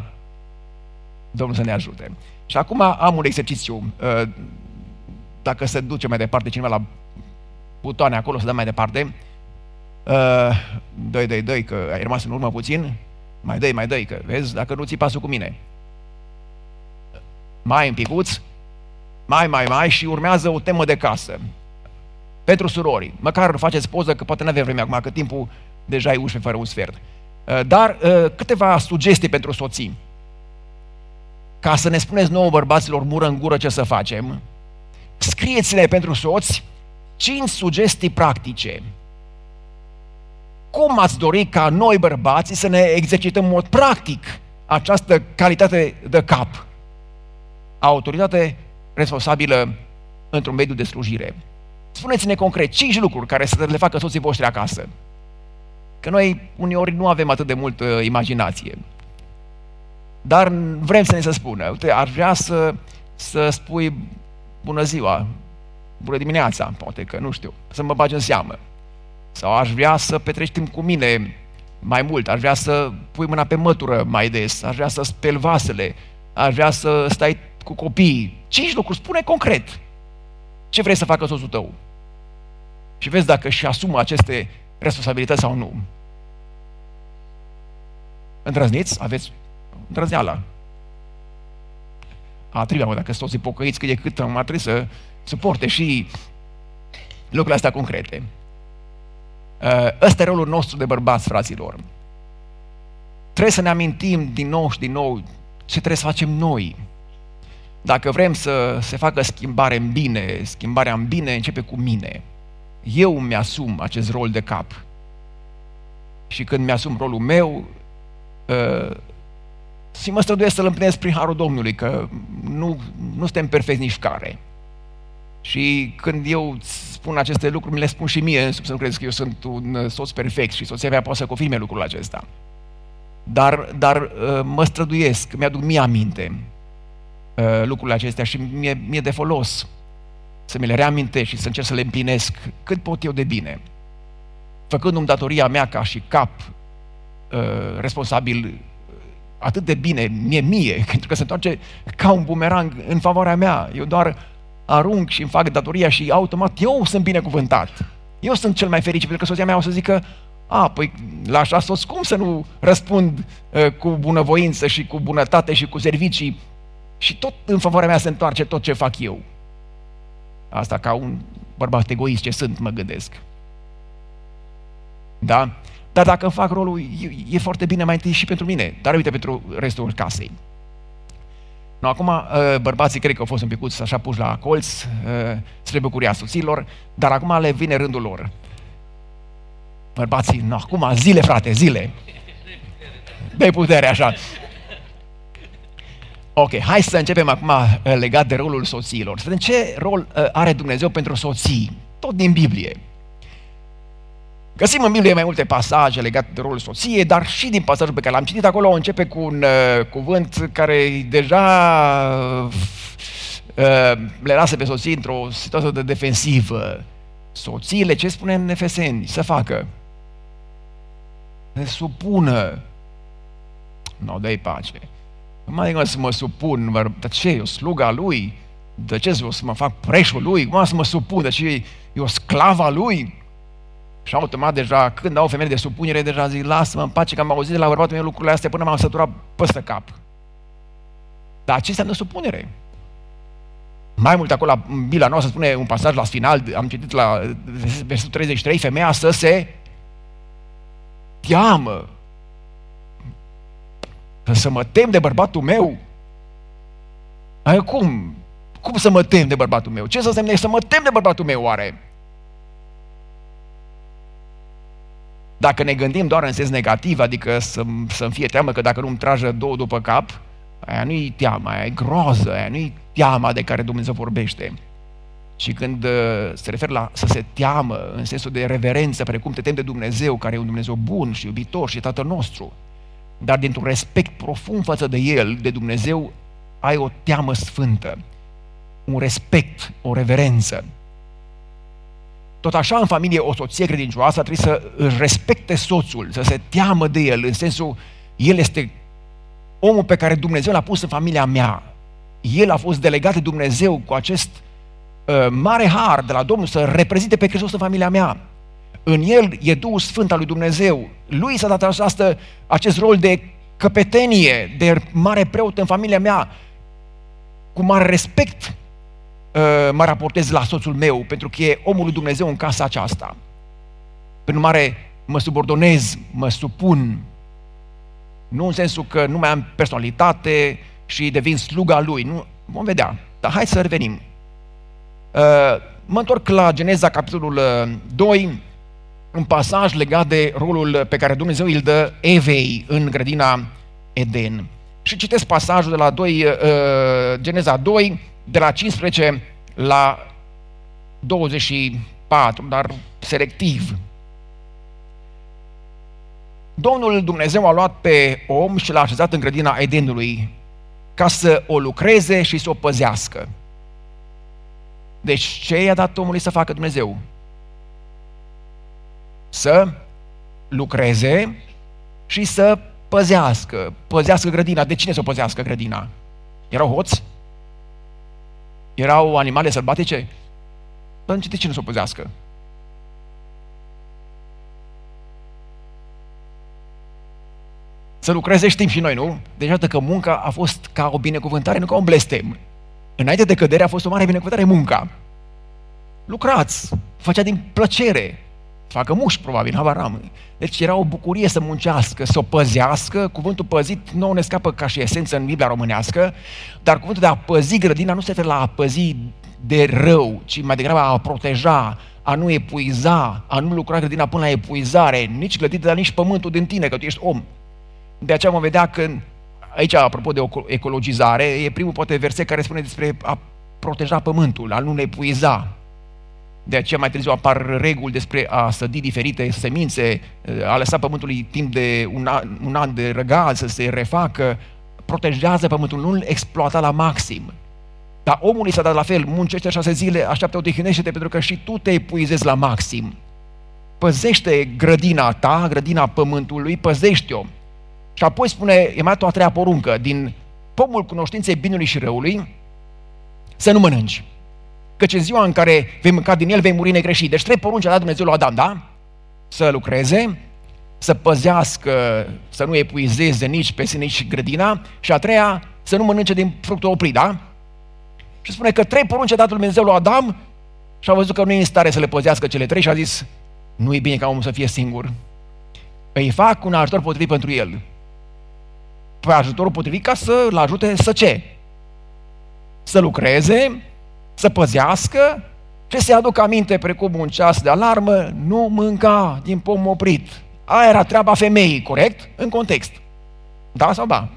Domnul să ne ajute. Și acum am un exercițiu. Uh, dacă se duce mai departe cineva la butoane acolo să dăm mai departe. Uh, doi, doi, doi, că ai rămas în urmă puțin. Mai dai, mai dai, că vezi, dacă nu ții pasul cu mine. Mai în picuț, mai, mai, mai și urmează o temă de casă. Pentru surori, măcar faceți poză, că poate nu avem vreme acum, că timpul deja e 11 fără un sfert. Uh, dar uh, câteva sugestii pentru soții. Ca să ne spuneți nouă bărbaților mură în gură ce să facem, scrieți-le pentru soți 5 sugestii practice. Cum ați dori ca noi bărbații să ne exercităm în mod practic această calitate de cap? Autoritate responsabilă într-un mediu de slujire. Spuneți-ne concret 5 lucruri care să le facă soții voștri acasă. Că noi uneori nu avem atât de multă imaginație. Dar vrem să ne se spună. Uite, ar vrea să, să spui bună ziua, bună dimineața, poate că, nu știu, să mă bagi în seamă. Sau aș vrea să petreci timp cu mine mai mult, aș vrea să pui mâna pe mătură mai des, aș vrea să speli vasele, aș vrea să stai cu copiii. Cinci lucruri, spune concret. Ce vrei să facă soțul tău? Și vezi dacă și asumă aceste responsabilități sau nu. Îndrăzniți? Aveți îndrăzneala. A, trebuie, dacă soții pocăiți cât de cât, mai trebuie să suporte și lucrurile astea concrete. Uh, ăsta e rolul nostru de bărbați, fraților. Trebuie să ne amintim din nou și din nou ce trebuie să facem noi. Dacă vrem să se facă schimbare în bine, schimbarea în bine începe cu mine. Eu mi-asum acest rol de cap. Și când mi-asum rolul meu, uh, și mă străduiesc să-L împlinesc prin Harul Domnului, că nu, nu suntem perfecți nici care. Și când eu spun aceste lucruri, mi le spun și mie, să nu crezi că eu sunt un soț perfect și soția mea poate să confirme lucrul acesta. Dar, dar uh, mă străduiesc, mi-aduc mie aminte uh, lucrurile acestea și mie, mie de folos să mi le reamintesc și să încerc să le împlinesc cât pot eu de bine. Făcându-mi datoria mea ca și cap uh, responsabil atât de bine, mie, mie, pentru că se întoarce ca un bumerang în favoarea mea. Eu doar arunc și îmi fac datoria și automat eu sunt binecuvântat. Eu sunt cel mai fericit, pentru că soția mea o să zică, a, păi la așa soț, cum să nu răspund uh, cu bunăvoință și cu bunătate și cu servicii și tot în favoarea mea se întoarce tot ce fac eu. Asta ca un bărbat egoist ce sunt, mă gândesc. Da? Dar dacă fac rolul, e, e foarte bine mai întâi și pentru mine, dar uite pentru restul casei. No, acum, uh, bărbații cred că au fost un picuț așa puși la colț, uh, spre bucuria soților, dar acum le vine rândul lor. Bărbații, no, acum zile, frate, zile. De putere, așa. Ok, hai să începem acum uh, legat de rolul soțiilor. Să vedem ce rol are Dumnezeu pentru soții. Tot din Biblie. Găsim în Biblie mai multe pasaje legate de rolul soției, dar și din pasajul pe care l-am citit acolo începe cu un uh, cuvânt care deja uh, le lasă pe soții într-o situație de defensivă. Soțiile, ce spune în Efeseni? Să facă? Se supună. Nu, no, dă pace. Nu mai adică să mă supun, dar ce, eu sluga lui? De ce să mă fac preșul lui? Cum să mă supun? De ce e o sclava lui? Și automat deja, când au femeie de supunere, deja zic, lasă-mă în pace că am auzit de la bărbatul meu lucrurile astea până m-am săturat păstă cap. Dar ce înseamnă supunere? Mai mult acolo, în Bila noastră spune un pasaj la final, am citit la versetul 33, femeia să se teamă. Să mă tem de bărbatul meu? Ai cum? Cum să mă tem de bărbatul meu? Ce să însemne să mă tem de bărbatul meu oare? Dacă ne gândim doar în sens negativ, adică să, să-mi fie teamă că dacă nu-mi trajă două după cap, aia nu-i teama, aia e groză, aia nu-i teama de care Dumnezeu vorbește. Și când uh, se referă la să se teamă în sensul de reverență, precum te temi de Dumnezeu, care e un Dumnezeu bun și iubitor și Tatăl nostru, dar dintr-un respect profund față de El, de Dumnezeu, ai o teamă sfântă, un respect, o reverență. Tot așa, în familie, o soție credincioasă trebuie să își respecte soțul, să se teamă de el, în sensul, el este omul pe care Dumnezeu l-a pus în familia mea. El a fost delegat de Dumnezeu cu acest uh, mare har de la Domnul să reprezinte pe Hristos în familia mea. În el e Duhul Sfânt al lui Dumnezeu. Lui s-a dat această, acest rol de căpetenie, de mare preot în familia mea, cu mare respect Uh, mă raportez la soțul meu, pentru că e omul lui Dumnezeu în casa aceasta. Prin urmare, mă subordonez, mă supun, nu în sensul că nu mai am personalitate și devin sluga lui. Nu, vom vedea. Dar hai să revenim. Uh, mă întorc la Geneza, capitolul 2, uh, un pasaj legat de rolul pe care Dumnezeu îl dă Evei în grădina Eden. Și citesc pasajul de la 2, Geneza 2, de la 15 la 24, dar selectiv. Domnul Dumnezeu a luat pe om și l-a așezat în grădina Edenului ca să o lucreze și să o păzească. Deci ce i-a dat omului să facă Dumnezeu? Să lucreze și să păzească. Păzească grădina. De cine să o păzească grădina? Erau hoți? Erau animale sălbatice? Atunci de ce nu se o păzească? Să lucreze știm și noi, nu? Deci iată că munca a fost ca o binecuvântare, nu ca un blestem. Înainte de cădere a fost o mare binecuvântare munca. Lucrați, făcea din plăcere. Facă muș, probabil, habar Deci era o bucurie să muncească, să o păzească. Cuvântul păzit nu ne scapă ca și esență în Biblia românească, dar cuvântul de a păzi grădina nu se referă la a păzi de rău, ci mai degrabă a proteja, a nu epuiza, a nu lucra grădina până la epuizare, nici grădina, dar nici pământul din tine, că tu ești om. De aceea mă vedea că, aici, apropo de ecologizare, e primul poate verset care spune despre a proteja pământul, a nu epuiza. De aceea mai târziu apar reguli despre a sădi diferite semințe, a lăsa pământului timp de un an, un an de răgaz să se refacă, protejează pământul, nu-l exploata la maxim. Dar omului s-a dat la fel, muncește șase zile, așteaptă odihnește-te pentru că și tu te epuizezi la maxim. Păzește grădina ta, grădina pământului, păzește-o. Și apoi spune, e mai a treia poruncă, din pomul cunoștinței binului și răului, să nu mănânci. Căci în ziua în care vei mânca din el, vei muri negreșit. Deci trei porunci a dat Dumnezeu lui Adam, da? Să lucreze, să păzească, să nu epuizeze nici pe sine, nici grădina, și a treia, să nu mănânce din fructul oprit, da? Și spune că trei porunci a dat Dumnezeu lui Adam și a văzut că nu e în stare să le păzească cele trei și a zis, nu e bine ca omul să fie singur. Îi fac un ajutor potrivit pentru el. Păi ajutorul potrivit ca să-l ajute să ce? Să lucreze, să păzească și să-i aducă aminte precum un ceas de alarmă, nu mânca din pom oprit. Aia era treaba femeii, corect? În context. Da sau ba?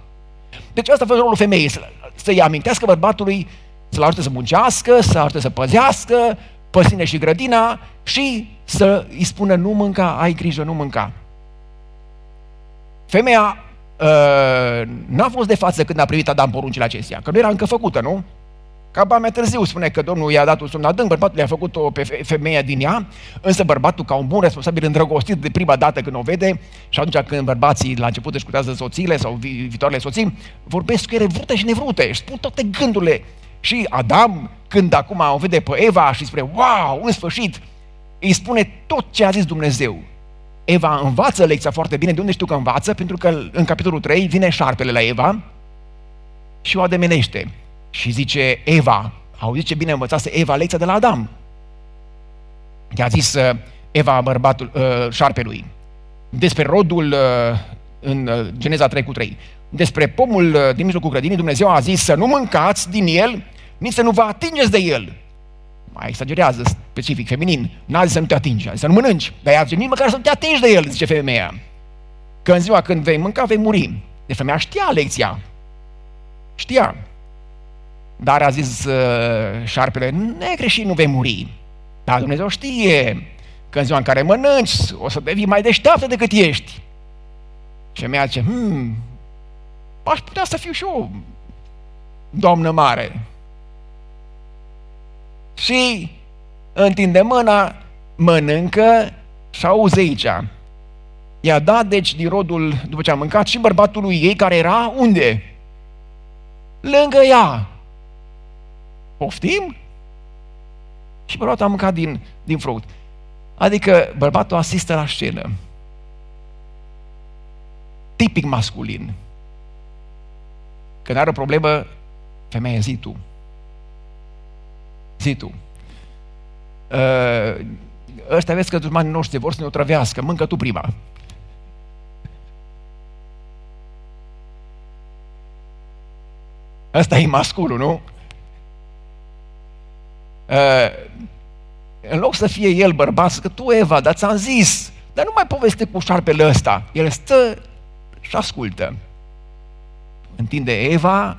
Deci asta a fost rolul femeii, să, să-i amintească bărbatului să-l ajute să muncească, să ajute să păzească, păsine și grădina și să îi spună nu mânca, ai grijă, nu mânca. Femeia uh, n-a fost de față când a primit Adam poruncile acestea, că nu era încă făcută, nu? Ca mai târziu spune că Domnul i-a dat un somn adânc, bărbatul i-a făcut-o pe femeia din ea, însă bărbatul, ca un bun responsabil îndrăgostit de prima dată când o vede, și atunci când bărbații la început își cutează soțiile sau vi- viitoarele soții, vorbesc cu ele vrute și nevrute, își spun toate gândurile. Și Adam, când acum o vede pe Eva și spune, wow, în sfârșit, îi spune tot ce a zis Dumnezeu. Eva învață lecția foarte bine. De unde știu că învață? Pentru că în capitolul 3 vine șarpele la Eva și o ademenește. Și zice Eva, auziți ce bine învățase Eva lecția de la Adam. I-a zis uh, Eva, bărbatul, uh, șarpelui, despre rodul uh, în Geneza 3 cu 3. Despre pomul din mijlocul grădinii, Dumnezeu a zis să nu mâncați din el, nici să nu vă atingeți de el. Mai exagerează, specific, feminin. N-a zis să nu te atingi, a zis să nu mănânci. Dar ea zice, nici măcar să nu te atingi de el, zice femeia. Că în ziua când vei mânca, vei muri. De femeia știa lecția. Știa. Dar a zis uh, șarpele, negreșit nu vei muri. Dar Dumnezeu știe că în ziua în care mănânci, o să devii mai deșteaptă decât ești. Și femeia zice, hmm, aș putea să fiu și eu doamnă mare. Și întinde mâna, mănâncă și auzi aici. I-a dat, deci, din rodul, după ce a mâncat, și bărbatul lui ei, care era unde? Lângă ea. Poftim? Și bărbatul a mâncat din, din fruct. Adică bărbatul asistă la scenă. Tipic masculin. Când are o problemă, femeia zi tu. Zi tu. Uh, ăștia vezi că dușmanii noștri vor să ne otrăvească, mâncă tu prima. Ăsta e masculul, nu? Uh, în loc să fie el bărbat, că tu Eva, dar ți-am zis, dar nu mai poveste cu șarpele ăsta. El stă și ascultă. Întinde Eva,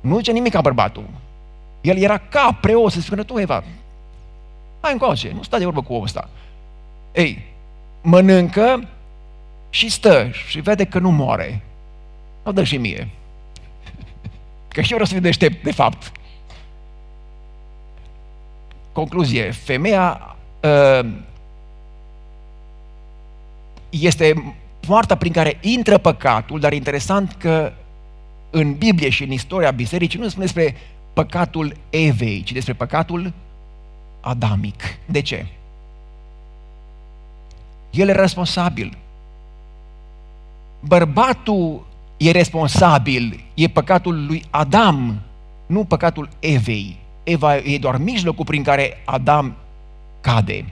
nu zice nimic ca bărbatul. El era ca preot să spună, tu Eva, hai încoace, nu sta de vorbă cu ăsta. Ei, mănâncă și stă și vede că nu moare. O dă și mie. Că și eu vreau să fiu deștept, de fapt. Concluzie, femeia uh, este poarta prin care intră păcatul, dar interesant că în Biblie și în istoria bisericii nu spune despre păcatul Evei, ci despre păcatul adamic. De ce? El e responsabil. Bărbatul e responsabil, e păcatul lui Adam, nu păcatul Evei. Eva e doar mijlocul prin care Adam cade.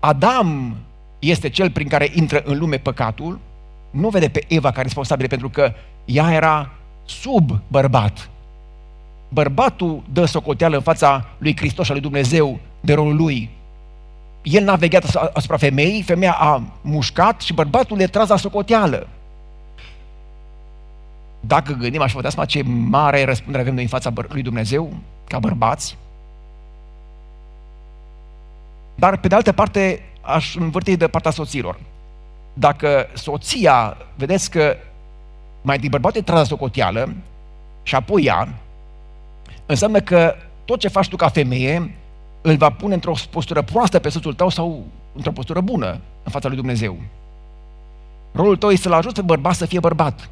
Adam este cel prin care intră în lume păcatul, nu vede pe Eva ca responsabilă pentru că ea era sub bărbat. Bărbatul dă socoteală în fața lui Hristos și lui Dumnezeu de rolul lui. El n-a vegheat asupra femeii, femeia a mușcat și bărbatul le tras la socoteală. Dacă gândim așa, vă dați seama ce mare răspundere avem noi în fața lui Dumnezeu, ca bărbați. Dar, pe de altă parte, aș învârti de partea soților. Dacă soția, vedeți că mai întâi bărbatul e tras la socoteală și apoi ea, înseamnă că tot ce faci tu ca femeie îl va pune într-o postură proastă pe soțul tău sau într-o postură bună în fața lui Dumnezeu. Rolul tău este să-l ajuți pe bărbat să fie bărbat.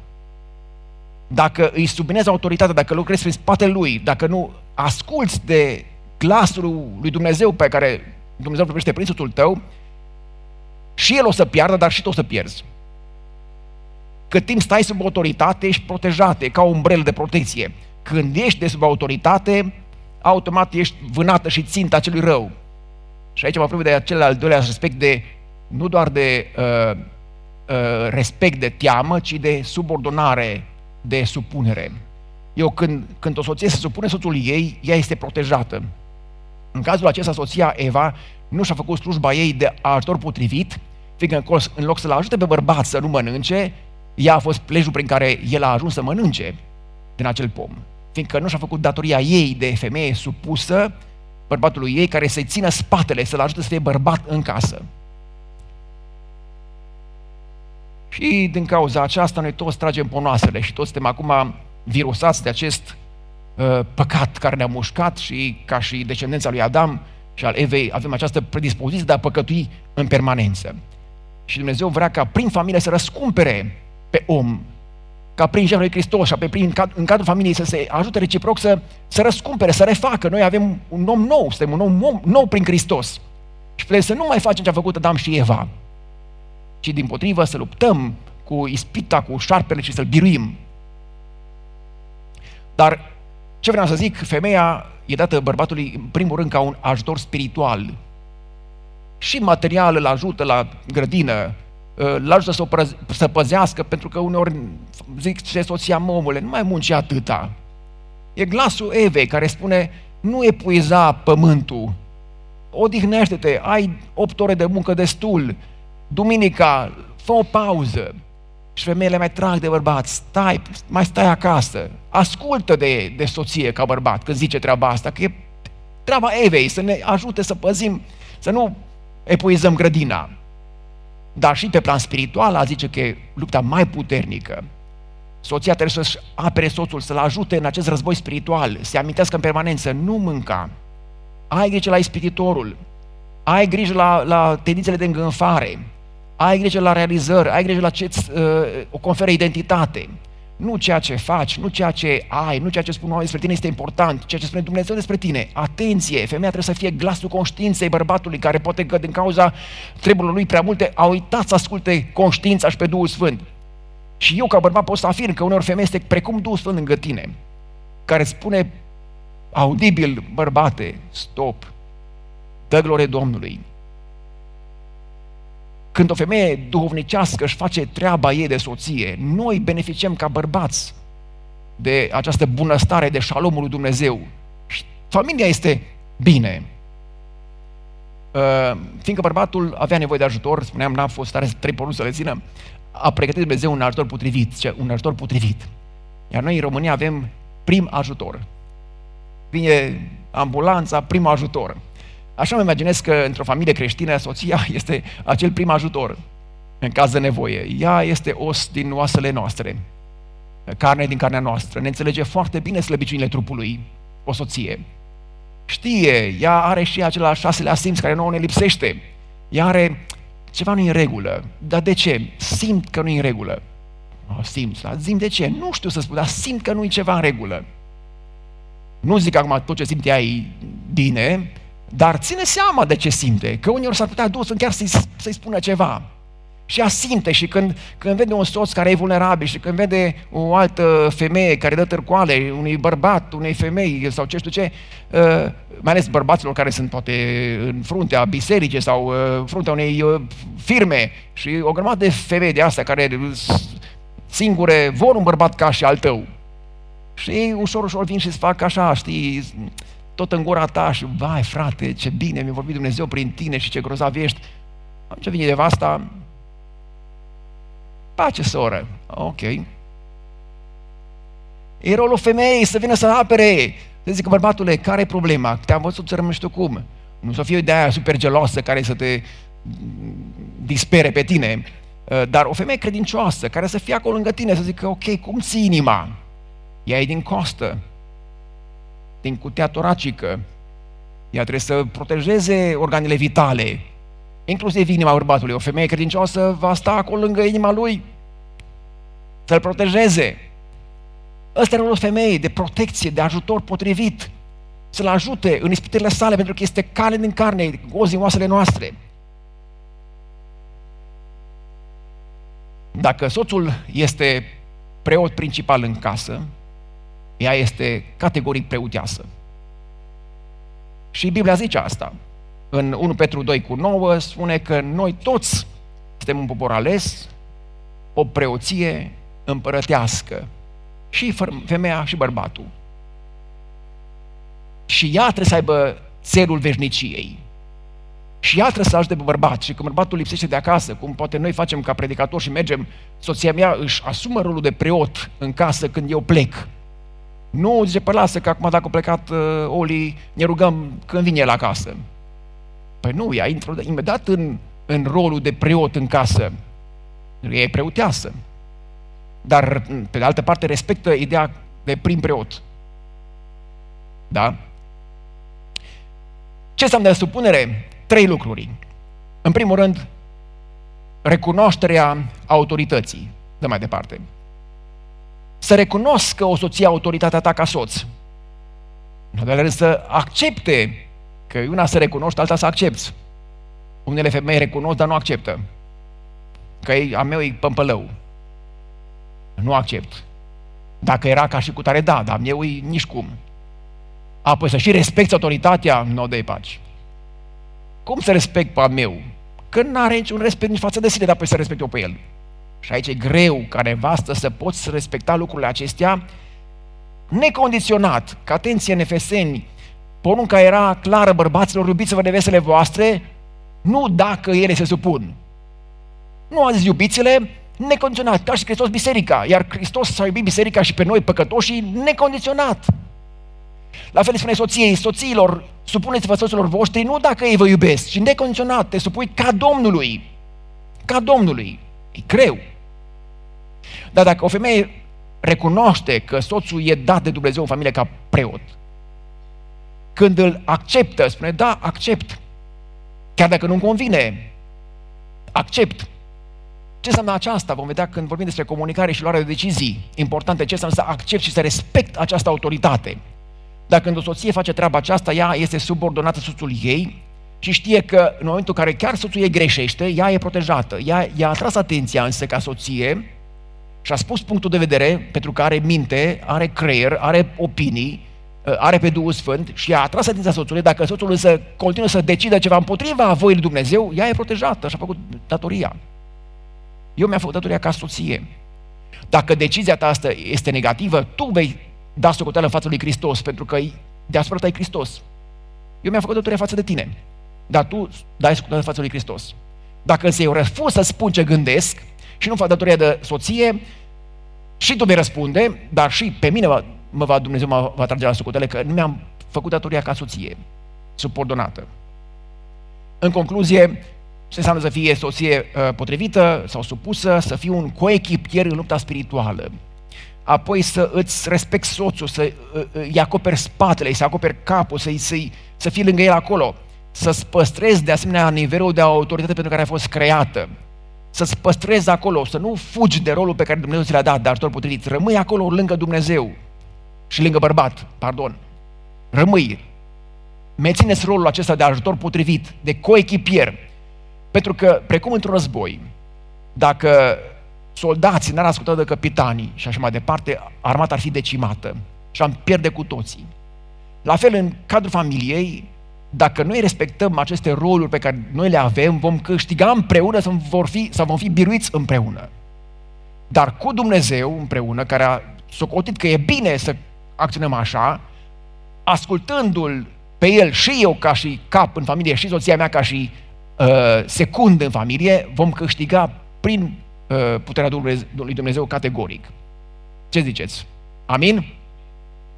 Dacă îi subminezi autoritatea, dacă lucrezi prin spatele lui, dacă nu asculți de glasul lui Dumnezeu pe care Dumnezeu vorbește prin soțul tău, și el o să piardă, dar și tu o să pierzi. Cât timp stai sub autoritate, ești protejat, e ca o umbrelă de protecție. Când ești de sub autoritate, automat ești vânată și ținta celui rău. Și aici mă apropie de acel al doilea respect de, nu doar de uh, uh, respect de teamă, ci de subordonare, de supunere. Eu când, când o soție se supune soțul ei, ea este protejată. În cazul acesta, soția Eva nu și-a făcut slujba ei de ajutor potrivit, fiindcă în loc să-l ajute pe bărbat să nu mănânce, ea a fost plejul prin care el a ajuns să mănânce din acel pom. Fiindcă nu și-a făcut datoria ei de femeie supusă bărbatului ei care să-i țină spatele, să-l ajute să fie bărbat în casă. Și din cauza aceasta noi toți tragem ponoasele și toți suntem acum virusați de acest uh, păcat care ne-a mușcat și ca și descendența lui Adam și al Evei avem această predispoziție de a păcătui în permanență. Și Dumnezeu vrea ca prin familie să răscumpere pe om, ca prin jertfa lui Hristos și pe prin, în cadrul familiei să se ajute reciproc să, să răscumpere, să refacă. Noi avem un om nou, suntem un om nou, nou prin Hristos. Și trebuie să nu mai facem ce a făcut Adam și Eva, ci din potrivă să luptăm cu ispita, cu șarpele și să-l biruim. Dar ce vreau să zic, femeia e dată bărbatului în primul rând ca un ajutor spiritual. Și material îl ajută la grădină, îl ajută să, o prăz- să păzească, pentru că uneori zic ce soția, omule, nu mai munci atâta. E glasul Evei care spune, nu epuiza pământul, odihnește-te, ai 8 ore de muncă destul, duminica, fă o pauză. Și femeile mai trag de bărbat, stai, mai stai acasă, ascultă de, de soție ca bărbat când zice treaba asta, că e treaba Evei să ne ajute să păzim, să nu epuizăm grădina. Dar și pe plan spiritual, a zice că e lupta mai puternică. Soția trebuie să-și apere soțul, să-l ajute în acest război spiritual, să amintească în permanență, nu mânca. Ai grijă la ispititorul, ai grijă la, la tendințele de îngânfare, ai grijă la realizări, ai grijă la ce uh, o conferă identitate. Nu ceea ce faci, nu ceea ce ai, nu ceea ce spun oamenii despre tine este important, ceea ce spune Dumnezeu despre tine. Atenție, femeia trebuie să fie glasul conștiinței bărbatului, care poate că din cauza treburilor lui prea multe a uitat să asculte conștiința și pe Duhul Sfânt. Și eu ca bărbat pot să afirm că uneori femeia este precum Duhul Sfânt lângă tine, care spune audibil, bărbate, stop, dă glorie Domnului, când o femeie duhovnicească își face treaba ei de soție, noi beneficiem ca bărbați de această bunăstare, de șalomul lui Dumnezeu. Și familia este bine. Uh, fiindcă bărbatul avea nevoie de ajutor, spuneam, n-a fost stare trei porunci să le țină, a pregătit Dumnezeu un ajutor potrivit, ce, un ajutor potrivit. Iar noi în România avem prim ajutor. Vine ambulanța, prim ajutor. Așa mă imaginez că într-o familie creștină soția este acel prim ajutor în caz de nevoie. Ea este os din oasele noastre, carne din carnea noastră. Ne înțelege foarte bine slăbiciunile trupului, o soție. Știe, ea are și acela șaselea simț care nouă ne lipsește. Ea are ceva nu în regulă. Dar de ce? Simt că nu e în regulă. O, simt, dar zim de ce? Nu știu să spun, dar simt că nu e ceva în regulă. Nu zic acum tot ce simte ea e bine, dar ține seama de ce simte, că uneori s-ar putea dus chiar să-i, să spună ceva. Și ea simte și când, când vede un soț care e vulnerabil și când vede o altă femeie care dă târcoale unui bărbat, unei femei sau ce știu ce, uh, mai ales bărbaților care sunt poate în fruntea bisericii sau uh, fruntea unei uh, firme și o grămadă de femei de astea care singure vor un bărbat ca și al tău. Și ușor, ușor vin și îți fac așa, știi, tot în gura ta și, vai frate, ce bine mi-a vorbit Dumnezeu prin tine și ce grozav ești. Ce vine de asta? Pace, soră. Ok. E rolul femeii să vină să apere. Să zică, bărbatule, care e problema? Te-am văzut să rămâi știu cum. Nu să fie de aia super gelosă care să te dispere pe tine, uh, dar o femeie credincioasă care să fie acolo lângă tine, să zică, ok, cum ții inima? Ea e din costă, din cutia toracică. Ea trebuie să protejeze organele vitale, inclusiv inima bărbatului. O femeie credincioasă va sta acolo lângă inima lui, să-l protejeze. Ăsta e rolul femeii, de protecție, de ajutor potrivit. Să-l ajute în ispitele sale, pentru că este cale din carne, gozi din oasele noastre. Dacă soțul este preot principal în casă, ea este categoric preoteasă. Și Biblia zice asta. În 1 Petru 2 cu 9 spune că noi toți suntem un popor ales, o preoție împărătească. Și femeia și bărbatul. Și ea trebuie să aibă țelul veșniciei. Și ea trebuie să ajute pe bărbat. Și când bărbatul lipsește de acasă, cum poate noi facem ca predicator și mergem, soția mea își asumă rolul de preot în casă când eu plec. Nu zice, păi lasă că acum dacă a plecat uh, Oli, ne rugăm când vine la casă. Păi nu, ea intră imediat în, în rolul de preot în casă. Ea e preoteasă. Dar, pe de altă parte, respectă ideea de prim preot. Da? Ce înseamnă supunere? Trei lucruri. În primul rând, recunoașterea autorității. Dă mai departe să recunoscă o soție autoritatea ta ca soț. În al rând să accepte că una să recunoști, alta să accepti. Unele femei recunosc, dar nu acceptă. Că e, a meu e pămpălău. Nu accept. Dacă era ca și cu tare, da, dar meu e nici cum. Apoi să și respecti autoritatea, nu o dai paci. Cum să respect pe a meu? Că nu are niciun respect nici față de sine, dar apoi să respect eu pe el. Și aici e greu ca nevastă să poți respecta lucrurile acestea necondiționat. Că atenție, nefeseni, porunca era clară, bărbaților, iubiți-vă nevestele voastre, nu dacă ele se supun. Nu a zis iubițile, necondiționat, ca și Hristos biserica, iar Hristos s-a iubit biserica și pe noi păcătoșii necondiționat. La fel spune soției, soțiilor, supuneți-vă soților voștri nu dacă ei vă iubesc, ci necondiționat, te supui ca Domnului. Ca Domnului. E greu. Dar dacă o femeie recunoaște că soțul e dat de Dumnezeu în familie ca preot, când îl acceptă, spune, da, accept. Chiar dacă nu-mi convine, accept. Ce înseamnă aceasta? Vom vedea când vorbim despre comunicare și luarea de decizii importante, ce înseamnă să accept și să respect această autoritate. Dacă când o soție face treaba aceasta, ea este subordonată soțului ei și știe că în momentul în care chiar soțul ei greșește, ea e protejată. Ea, ea a tras atenția însă ca soție și a spus punctul de vedere pentru că are minte, are creier, are opinii, ă, are pe Duhul Sfânt și a atras atenția soțului, dacă soțul însă continuă să decidă ceva împotriva voii lui Dumnezeu, ea e protejată și a făcut datoria. Eu mi-am făcut datoria ca soție. Dacă decizia ta asta este negativă, tu vei da socoteală în fața lui Hristos, pentru că deasupra ta e Hristos. Eu mi-am făcut datoria față de tine, dar tu dai socoteală în fața lui Hristos. Dacă însă eu refuz să spun ce gândesc, și nu fac datoria de soție, și tu vei răspunde, dar și pe mine mă, mă va, Dumnezeu mă va trage la socotele că nu mi-am făcut datoria ca soție, subordonată. În concluzie, ce înseamnă să fie soție uh, potrivită sau supusă, să fii un coechipier în lupta spirituală. Apoi să îți respecti soțul, să uh, îi acoperi spatele, să acoperi capul, să, să, să fii lângă el acolo. Să-ți păstrezi de asemenea nivelul de autoritate pentru care ai fost creată să-ți păstrezi acolo, să nu fugi de rolul pe care Dumnezeu ți l-a dat de ajutor potrivit. Rămâi acolo lângă Dumnezeu și lângă bărbat, pardon. Rămâi. Mențineți rolul acesta de ajutor potrivit, de coechipier. Pentru că, precum într-un război, Dacă soldații n-ar asculta de capitanii și așa mai departe, armata ar fi decimată și am pierde cu toții. La fel, în cadrul familiei, dacă noi respectăm aceste roluri pe care noi le avem, vom câștiga împreună sau, vor fi, sau vom fi biruiți împreună. Dar cu Dumnezeu împreună, care a socotit că e bine să acționăm așa, ascultându-L pe El și eu ca și cap în familie și soția mea ca și uh, secund în familie, vom câștiga prin uh, puterea lui Dumnezeu categoric. Ce ziceți? Amin?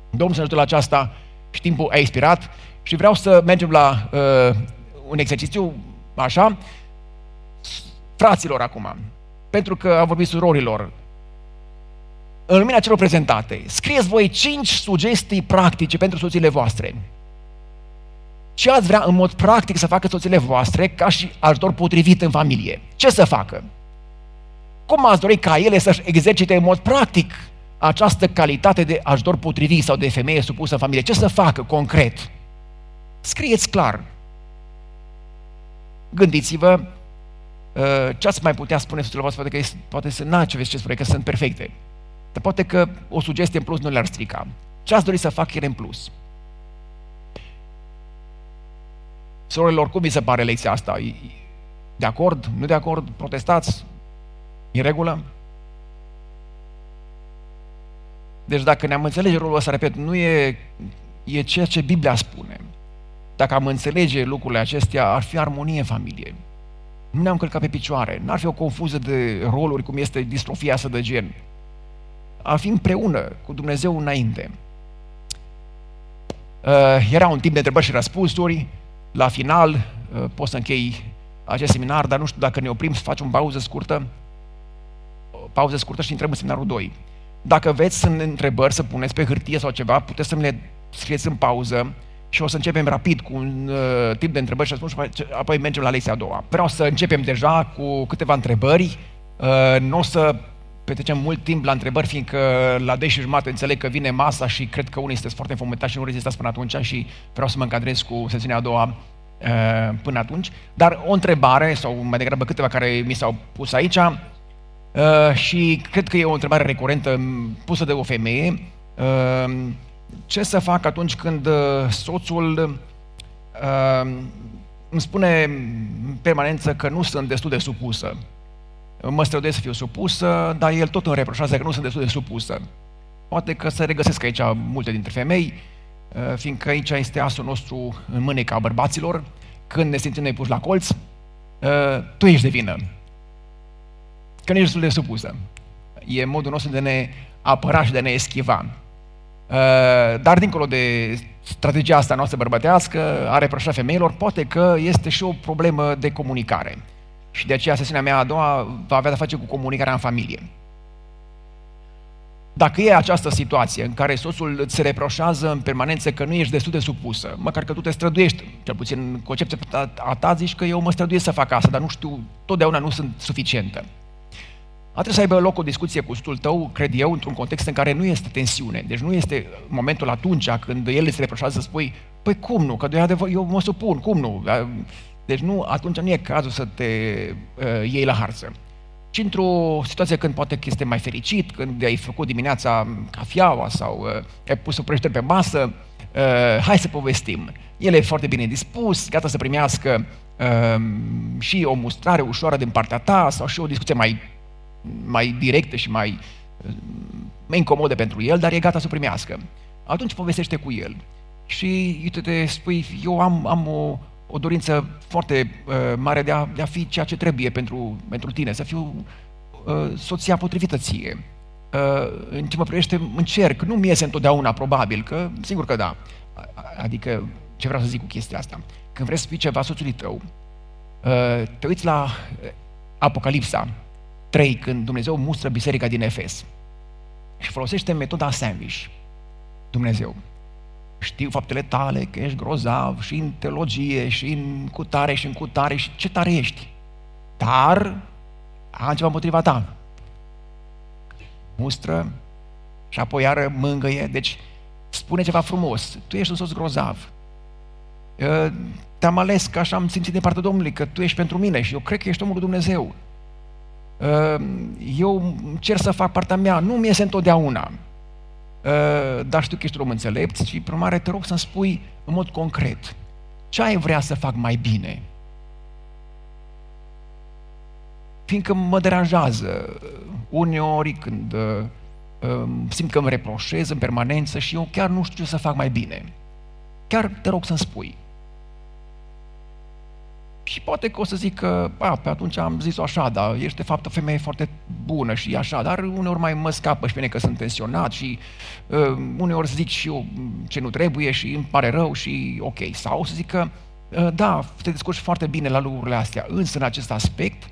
Domnul să ajute la aceasta și știmpul a expirat și vreau să mergem la uh, un exercițiu așa. Fraților acum, pentru că a vorbit surorilor, în lumina celor prezentate, scrieți voi cinci sugestii practice pentru soțiile voastre. Ce ați vrea în mod practic să facă soțiile voastre ca și ajutor potrivit în familie? Ce să facă? Cum ați dori ca ele să-și exercite în mod practic această calitate de ajutor potrivit sau de femeie supusă în familie? Ce să facă concret? Scrieți clar. Gândiți-vă uh, ce ați mai putea spune soților voastre, poate, că poate să n ce veți ce spune, că sunt perfecte. Dar poate că o sugestie în plus nu le-ar strica. Ce ați dori să fac ele în plus? Sorilor, cum vi se pare lecția asta? De acord? Nu de acord? Protestați? În regulă? Deci dacă ne-am înțelege rolul ăsta, repet, nu e, e ceea ce Biblia spune. Dacă am înțelege lucrurile acestea, ar fi armonie în familie. Nu ne-am călcat pe picioare, n-ar fi o confuză de roluri cum este distrofia asta de gen. Ar fi împreună cu Dumnezeu înainte. Uh, era un timp de întrebări și răspunsuri. La final, uh, pot să închei acest seminar, dar nu știu dacă ne oprim să facem o pauză scurtă. O pauză scurtă și intrăm în seminarul 2. Dacă veți să întrebări, să puneți pe hârtie sau ceva, puteți să mi le scrieți în pauză și o să începem rapid cu un uh, tip de întrebări și răspunsuri și apoi mergem la lecția a doua. Vreau să începem deja cu câteva întrebări. Uh, nu o să petrecem mult timp la întrebări, fiindcă la 10 și jumate înțeleg că vine masa și cred că unii sunteți foarte înfometați și nu rezistați până atunci și vreau să mă încadrez cu sesiunea a doua uh, până atunci. Dar o întrebare, sau mai degrabă câteva care mi s-au pus aici, uh, și cred că e o întrebare recurentă pusă de o femeie, uh, ce să fac atunci când uh, soțul uh, îmi spune în permanență că nu sunt destul de supusă. Mă străduiesc să fiu supusă, dar el tot îmi reproșează că nu sunt destul de supusă. Poate că se regăsesc aici multe dintre femei, uh, fiindcă aici este asul nostru în mâneca a bărbaților, când ne simțim noi puși la colț, tu ești de vină. Că nu ești destul de supusă. E modul nostru de ne apăra și de ne eschiva. Uh, dar dincolo de strategia asta noastră bărbătească, a reproșat femeilor, poate că este și o problemă de comunicare. Și de aceea sesiunea mea a doua va avea de face cu comunicarea în familie. Dacă e această situație în care soțul îți reproșează în permanență că nu ești destul de supusă, măcar că tu te străduiești, cel puțin în concepția a ta zici că eu mă străduiesc să fac asta, dar nu știu, totdeauna nu sunt suficientă. A trebuit să aibă loc o discuție cu stul tău, cred eu, într-un context în care nu este tensiune. Deci nu este momentul atunci când el îți reproșează să spui, păi cum nu, că de adevăr, eu mă supun, cum nu? Deci nu, atunci nu e cazul să te uh, iei la harță. Ci într-o situație când poate că este mai fericit, când ai făcut dimineața cafeaua sau uh, ai pus o prăjituri pe masă, uh, hai să povestim. El e foarte bine dispus, gata să primească uh, și o mustrare ușoară din partea ta sau și o discuție mai mai directe și mai, mai incomode pentru el, dar e gata să o primească. Atunci povestește cu el. Și uite te spui, eu am, am o, o dorință foarte uh, mare de a, de a fi ceea ce trebuie pentru, pentru tine, să fiu uh, soția potrivită ție. Uh, în ce mă privește, încerc, nu mi iese întotdeauna probabil, că sigur că da. Adică, ce vreau să zic cu chestia asta? Când vrei să fii ceva soțului tău, uh, te uiți la uh, Apocalipsa, 3, când Dumnezeu mustră biserica din Efes și folosește metoda sandwich. Dumnezeu, știu faptele tale, că ești grozav și în teologie și în cutare și în cutare și ce tare ești. Dar am ceva împotriva ta. Mustră și apoi iară mângăie. Deci spune ceva frumos. Tu ești un soț grozav. Te-am ales că așa am simțit de partea Domnului, că tu ești pentru mine și eu cred că ești omul lui Dumnezeu. Uh, eu cer să fac partea mea, nu mi iese întotdeauna, uh, dar știu că ești om înțelept și, prin urmare, te rog să-mi spui în mod concret ce ai vrea să fac mai bine. Fiindcă mă deranjează uneori când uh, simt că îmi reproșez în permanență și eu chiar nu știu ce să fac mai bine. Chiar te rog să-mi spui. Și poate că o să zic că, a, pe atunci am zis-o așa, dar ești de fapt o femeie foarte bună și așa, dar uneori mai mă scapă și bine că sunt tensionat și uh, uneori zic și eu ce nu trebuie și îmi pare rău și ok. Sau o să zic că, uh, da, te descurci foarte bine la lucrurile astea, însă în acest aspect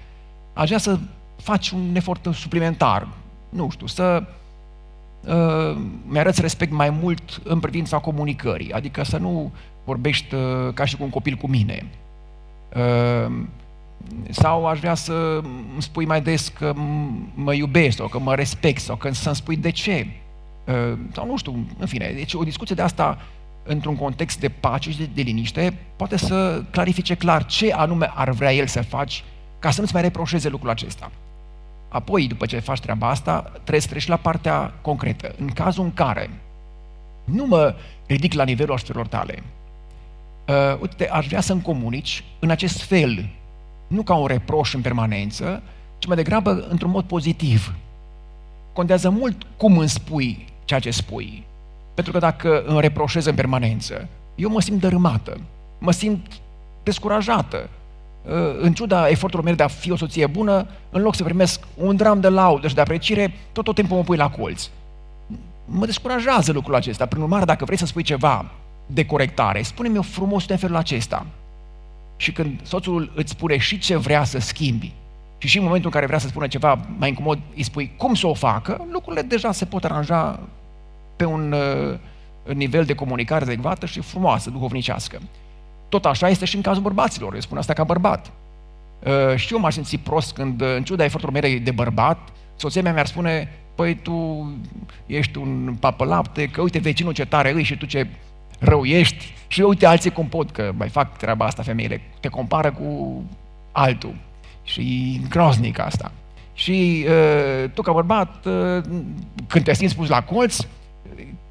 aș vrea să faci un efort suplimentar, nu știu, să uh, mi-arăți respect mai mult în privința comunicării, adică să nu vorbești uh, ca și cu un copil cu mine, Ehm, sau aș vrea să îmi spui mai des că mă iubesc sau că mă respect sau că să-mi spui de ce. Ehm, sau nu știu, în fine, deci o discuție de asta într-un context de pace și de, de liniște poate să clarifice clar ce anume ar vrea el să faci ca să nu-ți mai reproșeze lucrul acesta. Apoi, după ce faci treaba asta, trebuie să treci la partea concretă. În cazul în care nu mă ridic la nivelul așteptărilor tale, uh, uite, aș vrea să-mi comunici în acest fel, nu ca un reproș în permanență, ci mai degrabă într-un mod pozitiv. Contează mult cum îmi spui ceea ce spui. Pentru că dacă îmi reproșez în permanență, eu mă simt dărâmată, mă simt descurajată. Uh, în ciuda eforturilor mele de a fi o soție bună, în loc să primesc un dram de laudă și de apreciere, tot, tot timpul mă pui la colț. Mă descurajează lucrul acesta. Prin urmare, dacă vrei să spui ceva de corectare. Spune-mi o frumos în felul acesta. Și când soțul îți spune și ce vrea să schimbi, și și în momentul în care vrea să spună ceva mai incomod, îi spui cum să o facă, lucrurile deja se pot aranja pe un uh, nivel de comunicare adecvată și frumoasă, duhovnicească. Tot așa este și în cazul bărbaților. Eu spun asta ca bărbat. Uh, și eu m-aș simți prost când, în ciuda eforturilor mele de bărbat, soția mea mi-ar spune, păi tu ești un papălapte, că uite vecinul ce tare îi și tu ce rău ești și uite alții cum pot, că mai fac treaba asta femeile, te compară cu altul și e groznic asta. Și uh, tu ca bărbat, uh, când te simți pus la colț,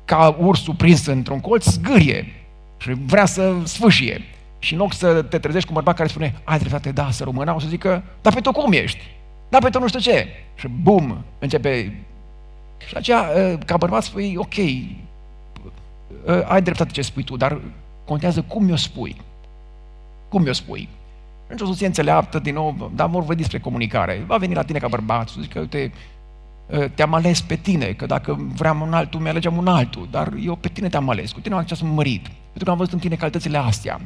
ca ursul prins într-un colț, zgârie și vrea să sfâșie. Și în loc să te trezești cu un bărbat care spune, ai dreptate, da, să rămână, o să zică, dar pe tu cum ești? Dar pe tu nu știu ce. Și bum, începe. Și aceea, uh, ca bărbat spui, ok, uh, ai dreptate ce spui tu, dar contează cum mi-o spui. Cum mi-o spui. Deci o soție înțeleaptă, din nou, dar mă vorbi despre comunicare. Va veni la tine ca bărbat, să zică, uite, uh, te-am ales pe tine, că dacă vreau un altul, mi-alegeam un altul, dar eu pe tine te-am ales, cu tine am să mărit, pentru că am văzut în tine calitățile astea.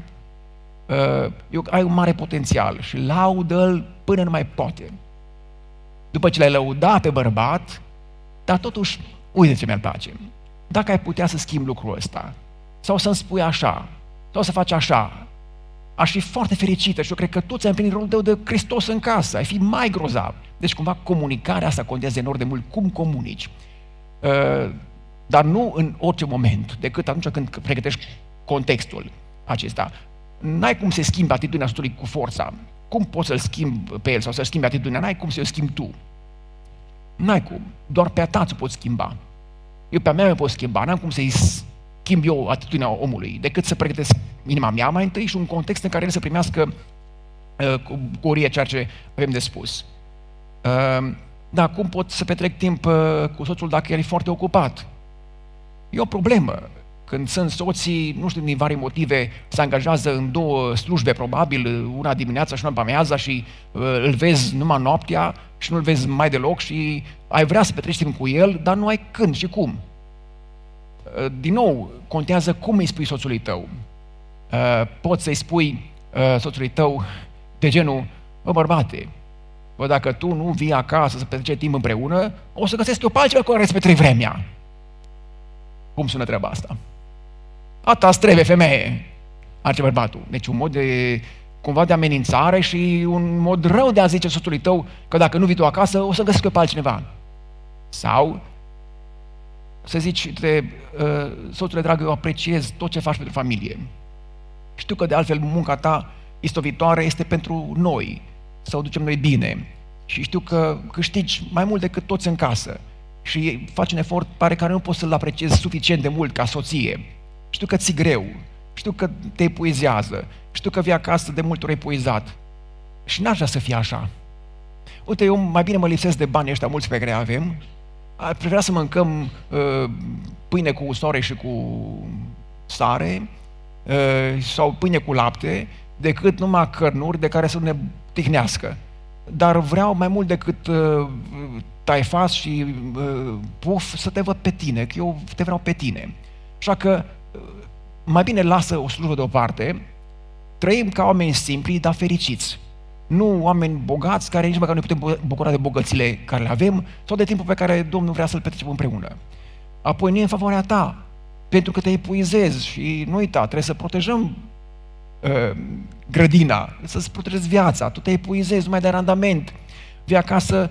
Uh, eu ai un mare potențial și laudă-l până nu mai poate. După ce l-ai lăudat pe bărbat, dar totuși, uite ce mi-ar place dacă ai putea să schimbi lucrul ăsta, sau să-mi spui așa, sau să faci așa, aș fi foarte fericită și eu cred că tu ți-ai împlinit rolul tău de Hristos în casă, ai fi mai grozav. Deci cumva comunicarea asta contează enorm de mult, cum comunici. Uh, dar nu în orice moment, decât atunci când pregătești contextul acesta. N-ai cum să schimbi atitudinea soțului cu forța. Cum poți să-l schimbi pe el sau să-l schimbi atitudinea? N-ai cum să-l schimbi tu. N-ai cum. Doar pe a ta poți schimba. Eu pe a mea mă pot schimba, n-am cum să-i schimb eu atitudinea omului, decât să pregătesc inima mea mai întâi și un context în care el să primească uh, cu gorie ceea ce avem de spus. Uh, da, cum pot să petrec timp uh, cu soțul dacă el e foarte ocupat? E o problemă. Când sunt soții, nu știu din vari motive, se angajează în două slujbe, probabil, una dimineața și una pe amiaza și uh, îl vezi numai noaptea și nu-l vezi mai deloc și ai vrea să petreci timp cu el, dar nu ai când și cum. Uh, din nou, contează cum îi spui soțului tău. Uh, poți să-i spui uh, soțului tău de genul, bă bărbate, bă, dacă tu nu vii acasă să petrece timp împreună, o să găsesc eu pe altceva cu care să petrec vremea. Cum sună treaba asta? Ata trebuie, femeie, arce bărbatul. Deci un mod de, cumva de amenințare și un mod rău de a zice soțului tău că dacă nu vii tu acasă, o să găsesc eu pe altcineva. Sau să zici, te, uh, soțule dragă, eu apreciez tot ce faci pentru familie. Știu că de altfel munca ta istovitoare este pentru noi, să o ducem noi bine. și știu că câștigi mai mult decât toți în casă și faci un efort pare care nu poți să-l apreciezi suficient de mult ca soție. Știu că ți greu, știu că te epuizează, știu că vii acasă de multe ori epuizat. Și n-aș vrea să fie așa. Uite, eu mai bine mă lipsesc de bani ăștia mulți pe care avem, ar prefera să mâncăm uh, pâine cu soare și cu sare uh, sau pâine cu lapte, decât numai cărnuri de care să ne tihnească. Dar vreau mai mult decât uh, taifas și uh, puf să te văd pe tine, că eu te vreau pe tine. Așa că uh, mai bine lasă o slujbă deoparte, trăim ca oameni simpli, dar fericiți. Nu oameni bogați care nici măcar nu putem bucura de bogățile care le avem sau de timpul pe care Domnul vrea să-l petrecem împreună. Apoi nu e în favoarea ta, pentru că te epuizezi și nu uita, trebuie să protejăm uh, grădina, să-ți protejezi viața, tu te epuizezi, nu mai de randament, vii acasă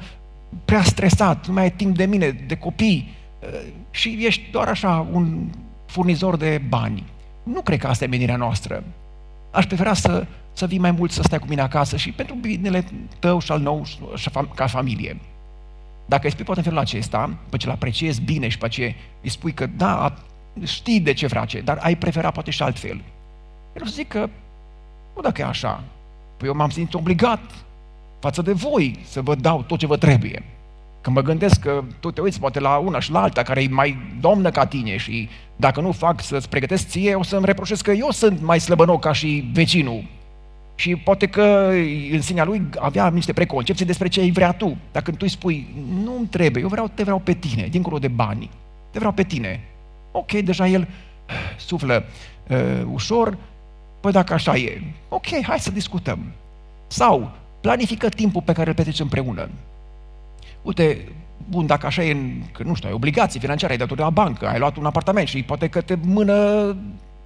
prea stresat, nu mai ai timp de mine, de copii uh, și ești doar așa un furnizor de bani. Nu cred că asta e menirea noastră. Aș prefera să, să vii mai mult să stai cu mine acasă și pentru binele tău și al nou și ca familie. Dacă îi spui poate în felul acesta, pe ce îl apreciezi bine și pe ce îi spui că da, știi de ce face, dar ai prefera poate și altfel. Eu să zic că, nu dacă e așa, păi eu m-am simțit obligat față de voi să vă dau tot ce vă trebuie. Când mă gândesc că tu te uiți poate la una și la alta care e mai domnă ca tine și dacă nu fac să-ți pregătesc ție, o să-mi reproșez că eu sunt mai slăbănoc ca și vecinul. Și poate că în sinea lui avea niște preconcepții despre ce îi vrea tu. Dacă tu îi spui, nu-mi trebuie, eu vreau, te vreau pe tine, dincolo de bani. Te vreau pe tine. Ok, deja el suflă uh, ușor, păi dacă așa e, ok, hai să discutăm. Sau planifică timpul pe care îl petreci împreună. Uite, bun, dacă așa e, că nu știu, ai obligații financiare, ai datorii la bancă, ai luat un apartament și poate că te mână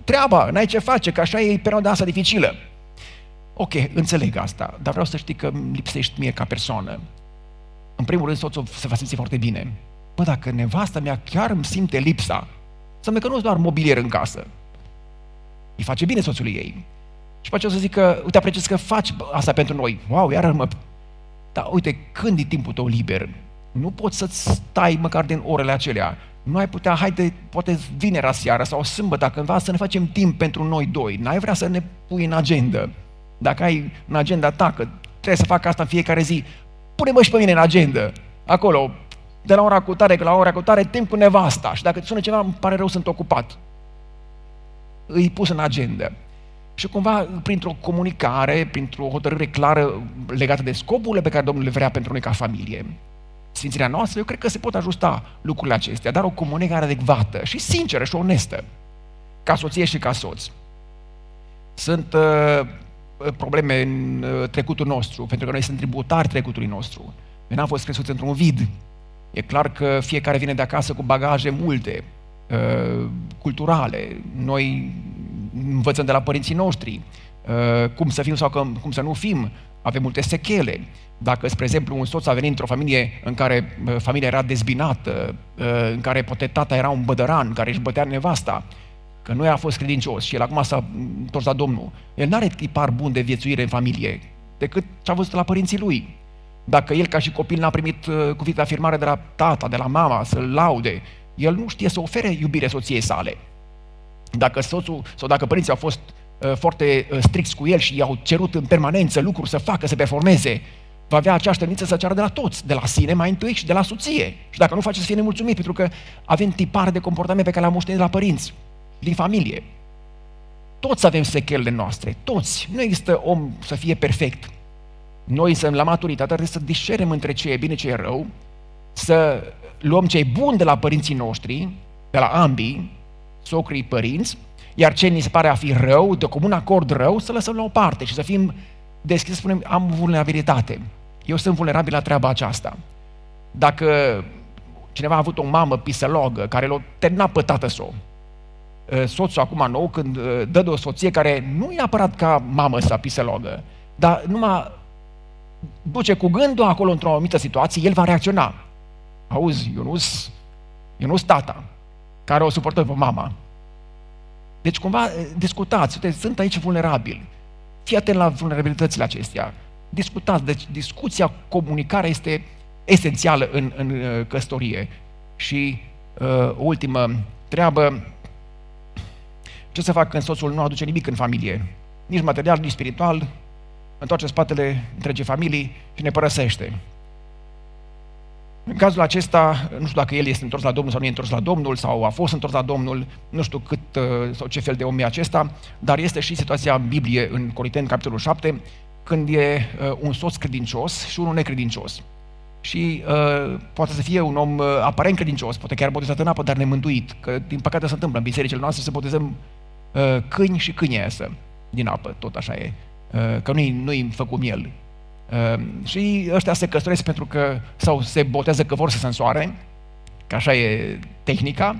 treaba, n-ai ce face, că așa e perioada asta dificilă. Ok, înțeleg asta, dar vreau să știi că îmi lipsești mie ca persoană. În primul rând, soțul se va simți foarte bine. Bă, dacă nevasta mea chiar îmi simte lipsa, să că nu doar mobilier în casă. Îi face bine soțului ei. Și pe aceea o să zic că, uite, apreciez că faci asta pentru noi. Wow, iar mă dar uite, când e timpul tău liber? Nu poți să-ți stai măcar din orele acelea. Nu ai putea, haide, poate vinerea seara sau sâmbătă, cândva să ne facem timp pentru noi doi. N-ai vrea să ne pui în agenda. Dacă ai în agenda ta că trebuie să fac asta în fiecare zi, pune-mă și pe mine în agenda. Acolo, de la ora cu tare, că la ora cu tare, timp cu nevasta. Și dacă îți sună ceva, îmi pare rău, sunt ocupat. Îi pus în agenda. Și cumva, printr-o comunicare, printr-o hotărâre clară legată de scopurile pe care Domnul le vrea pentru noi ca familie, Sfințirea noastră, eu cred că se pot ajusta lucrurile acestea, dar o comunicare adecvată și sinceră și onestă, ca soție și ca soț. Sunt uh, probleme în uh, trecutul nostru, pentru că noi suntem tributari trecutului nostru. Noi n-am fost crescuți într-un vid. E clar că fiecare vine de acasă cu bagaje multe, uh, culturale. Noi învățăm de la părinții noștri uh, cum să fim sau cum să nu fim, avem multe sechele. Dacă, spre exemplu, un soț a venit într-o familie în care uh, familia era dezbinată, uh, în care poate tata era un bădăran care își bătea nevasta, că nu a fost credincios și el acum s-a întors la Domnul, el nu are tipar bun de viețuire în familie decât ce a văzut la părinții lui. Dacă el ca și copil n-a primit cuvinte de afirmare de la tata, de la mama, să-l laude, el nu știe să ofere iubire soției sale. Dacă soțul sau dacă părinții au fost uh, foarte uh, stricți cu el și i-au cerut în permanență lucruri să facă, să performeze, va avea aceeași tendință să ceară de la toți, de la sine mai întâi și de la soție. Și dacă nu face să fie nemulțumit, pentru că avem tipare de comportament pe care le-am moștenit de la părinți, din familie. Toți avem sechelele noastre, toți. Nu există om să fie perfect. Noi însă la maturitate trebuie să discerem între ce e bine, ce e rău, să luăm ce e bun de la părinții noștri, de la ambii, socrii părinți, iar ce ni se pare a fi rău, de comun acord rău, să lăsăm la o parte și să fim deschiși, să spunem, am vulnerabilitate. Eu sunt vulnerabil la treaba aceasta. Dacă cineva a avut o mamă pisălogă care l-a terminat pe tată său, ă, soțul acum nou, când ă, dă de o soție care nu e apărat ca mamă sau pisălogă, dar numai duce cu gândul acolo într-o anumită situație, el va reacționa. Auzi, eu nu sunt tata care o suportă pe mama. Deci cumva eh, discutați, uite, sunt aici vulnerabili. Fii atent la vulnerabilitățile acestea. discutați. Deci discuția, comunicarea este esențială în, în uh, căsătorie. Și uh, ultimă treabă, ce să fac când soțul nu aduce nimic în familie? Nici material, nici spiritual, întoarce spatele întregii familii și ne părăsește. În cazul acesta, nu știu dacă el este întors la Domnul sau nu e întors la Domnul, sau a fost întors la Domnul, nu știu cât uh, sau ce fel de om e acesta, dar este și situația în Biblie, în Corinteni, capitolul 7, când e uh, un soț credincios și unul necredincios. Și uh, poate să fie un om uh, aparent credincios, poate chiar botezat în apă, dar nemântuit, că din păcate se întâmplă în bisericile noastre să botezăm uh, câini și câiniesă din apă, tot așa e, uh, că nu-i, nu-i făcut miel. Uh, și ăștia se căsătoresc pentru că, sau se botează că vor să se însoare, că așa e tehnica,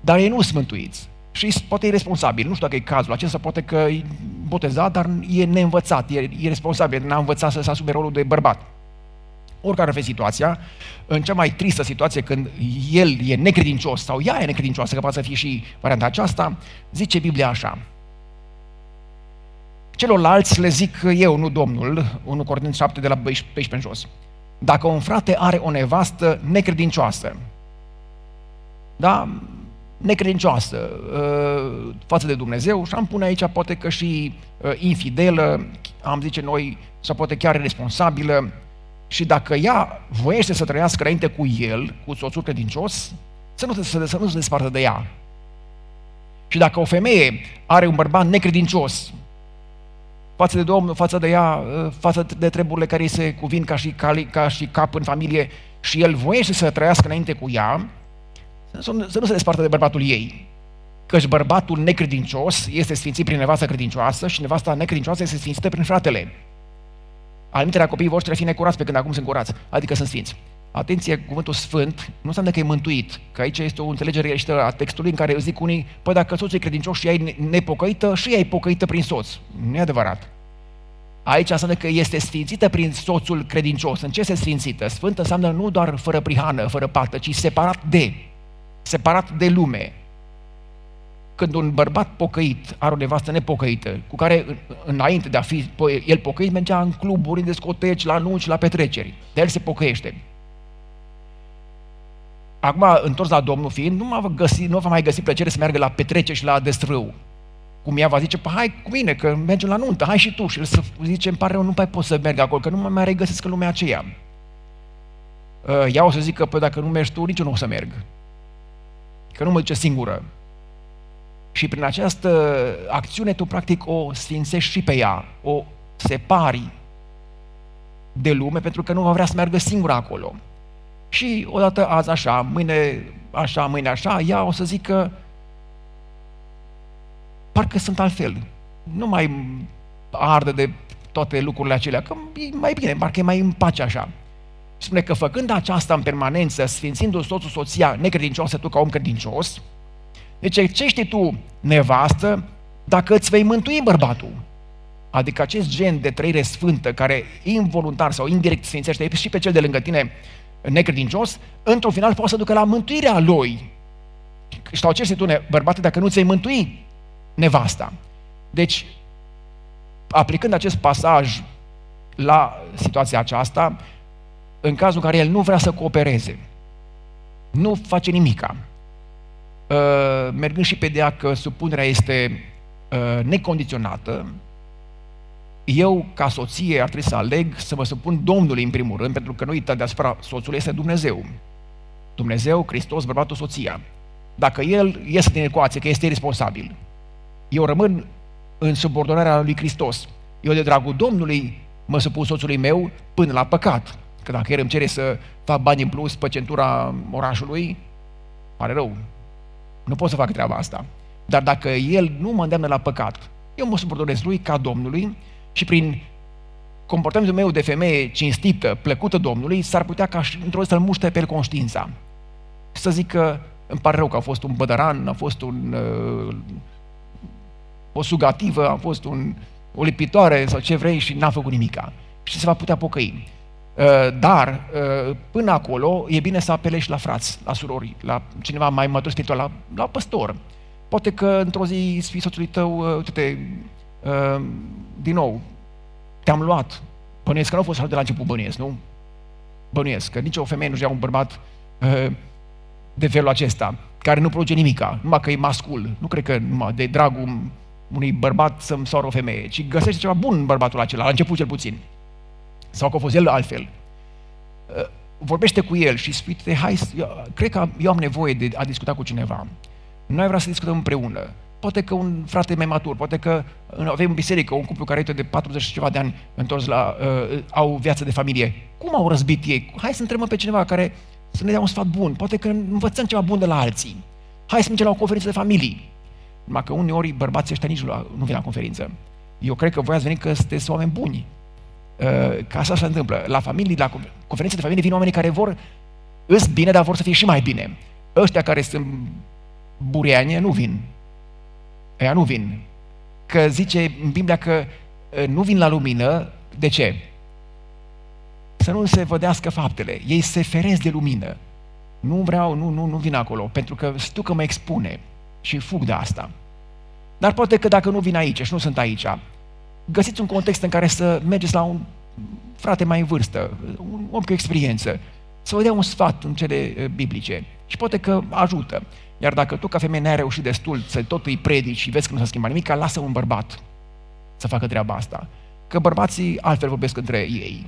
dar ei nu sunt mântuiți. Și poate e responsabil, nu știu dacă e cazul acesta, poate că e botezat, dar e neînvățat, e, e responsabil, n-a învățat să se asume rolul de bărbat. Oricare ar fi situația, în cea mai tristă situație când el e necredincios sau ea e necredincioasă, că poate să fie și varianta aceasta, zice Biblia așa. Celorlalți le zic eu, nu Domnul, 1 Corinteni 7 de la 14 în jos. Dacă un frate are o nevastă necredincioasă, da, necredincioasă uh, față de Dumnezeu și am pune aici poate că și uh, infidelă, am zice noi, sau poate chiar responsabilă, și dacă ea voiește să trăiască înainte cu el, cu soțul credincios, să nu, să, să nu se despartă de ea. Și dacă o femeie are un bărbat necredincios față de Domnul, față de ea, ă, față de treburile care îi se cuvin ca și, ca, ca și cap în familie și el voiește să trăiască înainte cu ea, să nu, să nu se despartă de bărbatul ei. Căci bărbatul necredincios este sfințit prin nevasta credincioasă și nevasta necredincioasă este sfințită prin fratele. Alimiterea copiii voștri fi necurați pe când acum sunt curați, adică sunt sfinți. Atenție, cuvântul sfânt nu înseamnă că e mântuit, că aici este o înțelegere a textului în care eu zic unii, păi dacă soțul e credincios și ea e nepocăită, și ea e pocăită prin soț. Nu e adevărat. Aici înseamnă că este sfințită prin soțul credincios. În ce se sfințită? Sfântă înseamnă nu doar fără prihană, fără pată, ci separat de, separat de lume, când un bărbat pocăit are o nevastă nepocăită, cu care înainte de a fi el pocăit, mergea în cluburi, în discoteci, la anunci, la petreceri. De el se pocăiește. Acum, întors la Domnul fiind, nu, va găsi, nu va mai găsi plăcere să meargă la petreceri și la destrâu. Cum ea va zice, păi hai cu mine, că mergem la nuntă, hai și tu. Și el să zice, îmi pare rău, nu mai pot să merg acolo, că nu mă mai regăsesc în lumea aceea. Uh, ea o să zică, păi dacă nu mergi tu, nici eu nu o să merg. Că nu mă duce singură. Și prin această acțiune tu practic o sfințești și pe ea, o separi de lume pentru că nu va vrea să meargă singură acolo. Și odată azi așa, mâine așa, mâine așa, ea o să zică parcă sunt altfel. Nu mai arde de toate lucrurile acelea, că e mai bine, parcă e mai în pace așa. Spune că făcând aceasta în permanență, sfințindu-ți soțul, soția necredincioasă, tu ca om credincios, deci ce știi tu, nevastă, dacă îți vei mântui bărbatul? Adică acest gen de trăire sfântă care involuntar sau indirect sfințește și pe cel de lângă tine necredincios, într-un final poate să ducă la mântuirea lui. Sau ce știi tu, bărbate, dacă nu ți-ai mântui nevasta? Deci, aplicând acest pasaj la situația aceasta, în cazul în care el nu vrea să coopereze, nu face nimica, Uh, mergând și pe dea că supunerea este uh, necondiționată, eu, ca soție, ar trebui să aleg să mă supun Domnului în primul rând, pentru că nu uita deasupra soțului este Dumnezeu. Dumnezeu, Hristos, bărbatul, soția. Dacă el iese din ecuație, că este responsabil, eu rămân în subordonarea lui Hristos. Eu, de dragul Domnului, mă supun soțului meu până la păcat. Că dacă el îmi cere să fac bani în plus pe centura orașului, pare rău, nu pot să fac treaba asta. Dar dacă El nu mă îndeamnă la păcat, eu mă subordonez Lui ca Domnului și prin comportamentul meu de femeie cinstită, plăcută Domnului, s-ar putea ca într-o zi să-l muște pe el conștiința. Să zic că îmi pare rău că a fost un bădăran, a fost un, uh, o sugativă, a fost un, o lipitoare sau ce vrei și n-a făcut nimica. Și se va putea pocăi. Uh, dar, uh, până acolo, e bine să apelești la frați, la surori, la cineva mai matur spiritual, la, la păstor. Poate că într-o zi spui soțului tău, uh, uite, din nou, te-am luat, Bănuiesc că nu au fost de la început bănuiesc, nu? Bănuiesc că nicio femeie nu-și ia un bărbat uh, de felul acesta, care nu produce nimica, numai că e mascul. Nu cred că numai de dragul unui bărbat să-mi soară o femeie, ci găsește ceva bun în bărbatul acela, la început cel puțin. Sau că a fost el altfel. Uh, vorbește cu el și spui, hai, eu, cred că eu am nevoie de a discuta cu cineva. Noi vrea să discutăm împreună. Poate că un frate mai matur, poate că avem în biserică un cuplu care de 40 și ceva de ani întors la, uh, au viață de familie. Cum au răzbit ei? Hai să întrebăm pe cineva care să ne dea un sfat bun. Poate că învățăm ceva bun de la alții. Hai să mergem la o conferință de familii. Numai că uneori bărbații ăștia nici nu vin la conferință. Eu cred că voi ați venit că sunteți oameni buni. Uh, ca așa se întâmplă. La familii, la conferințe de familie vin oamenii care vor îs bine, dar vor să fie și mai bine. Ăștia care sunt bureane nu vin. Ăia nu vin. Că zice în Biblia că uh, nu vin la lumină. De ce? Să nu se vădească faptele. Ei se feresc de lumină. Nu vreau, nu, nu, nu vin acolo, pentru că știu că mă expune și fug de asta. Dar poate că dacă nu vin aici și nu sunt aici, găsiți un context în care să mergeți la un frate mai în vârstă, un om cu experiență, să vă dea un sfat în cele eh, biblice. Și poate că ajută. Iar dacă tu, ca femeie, n-ai reușit destul să tot îi predici și vezi că nu s-a schimbat nimic, lasă un bărbat să facă treaba asta. Că bărbații altfel vorbesc între ei.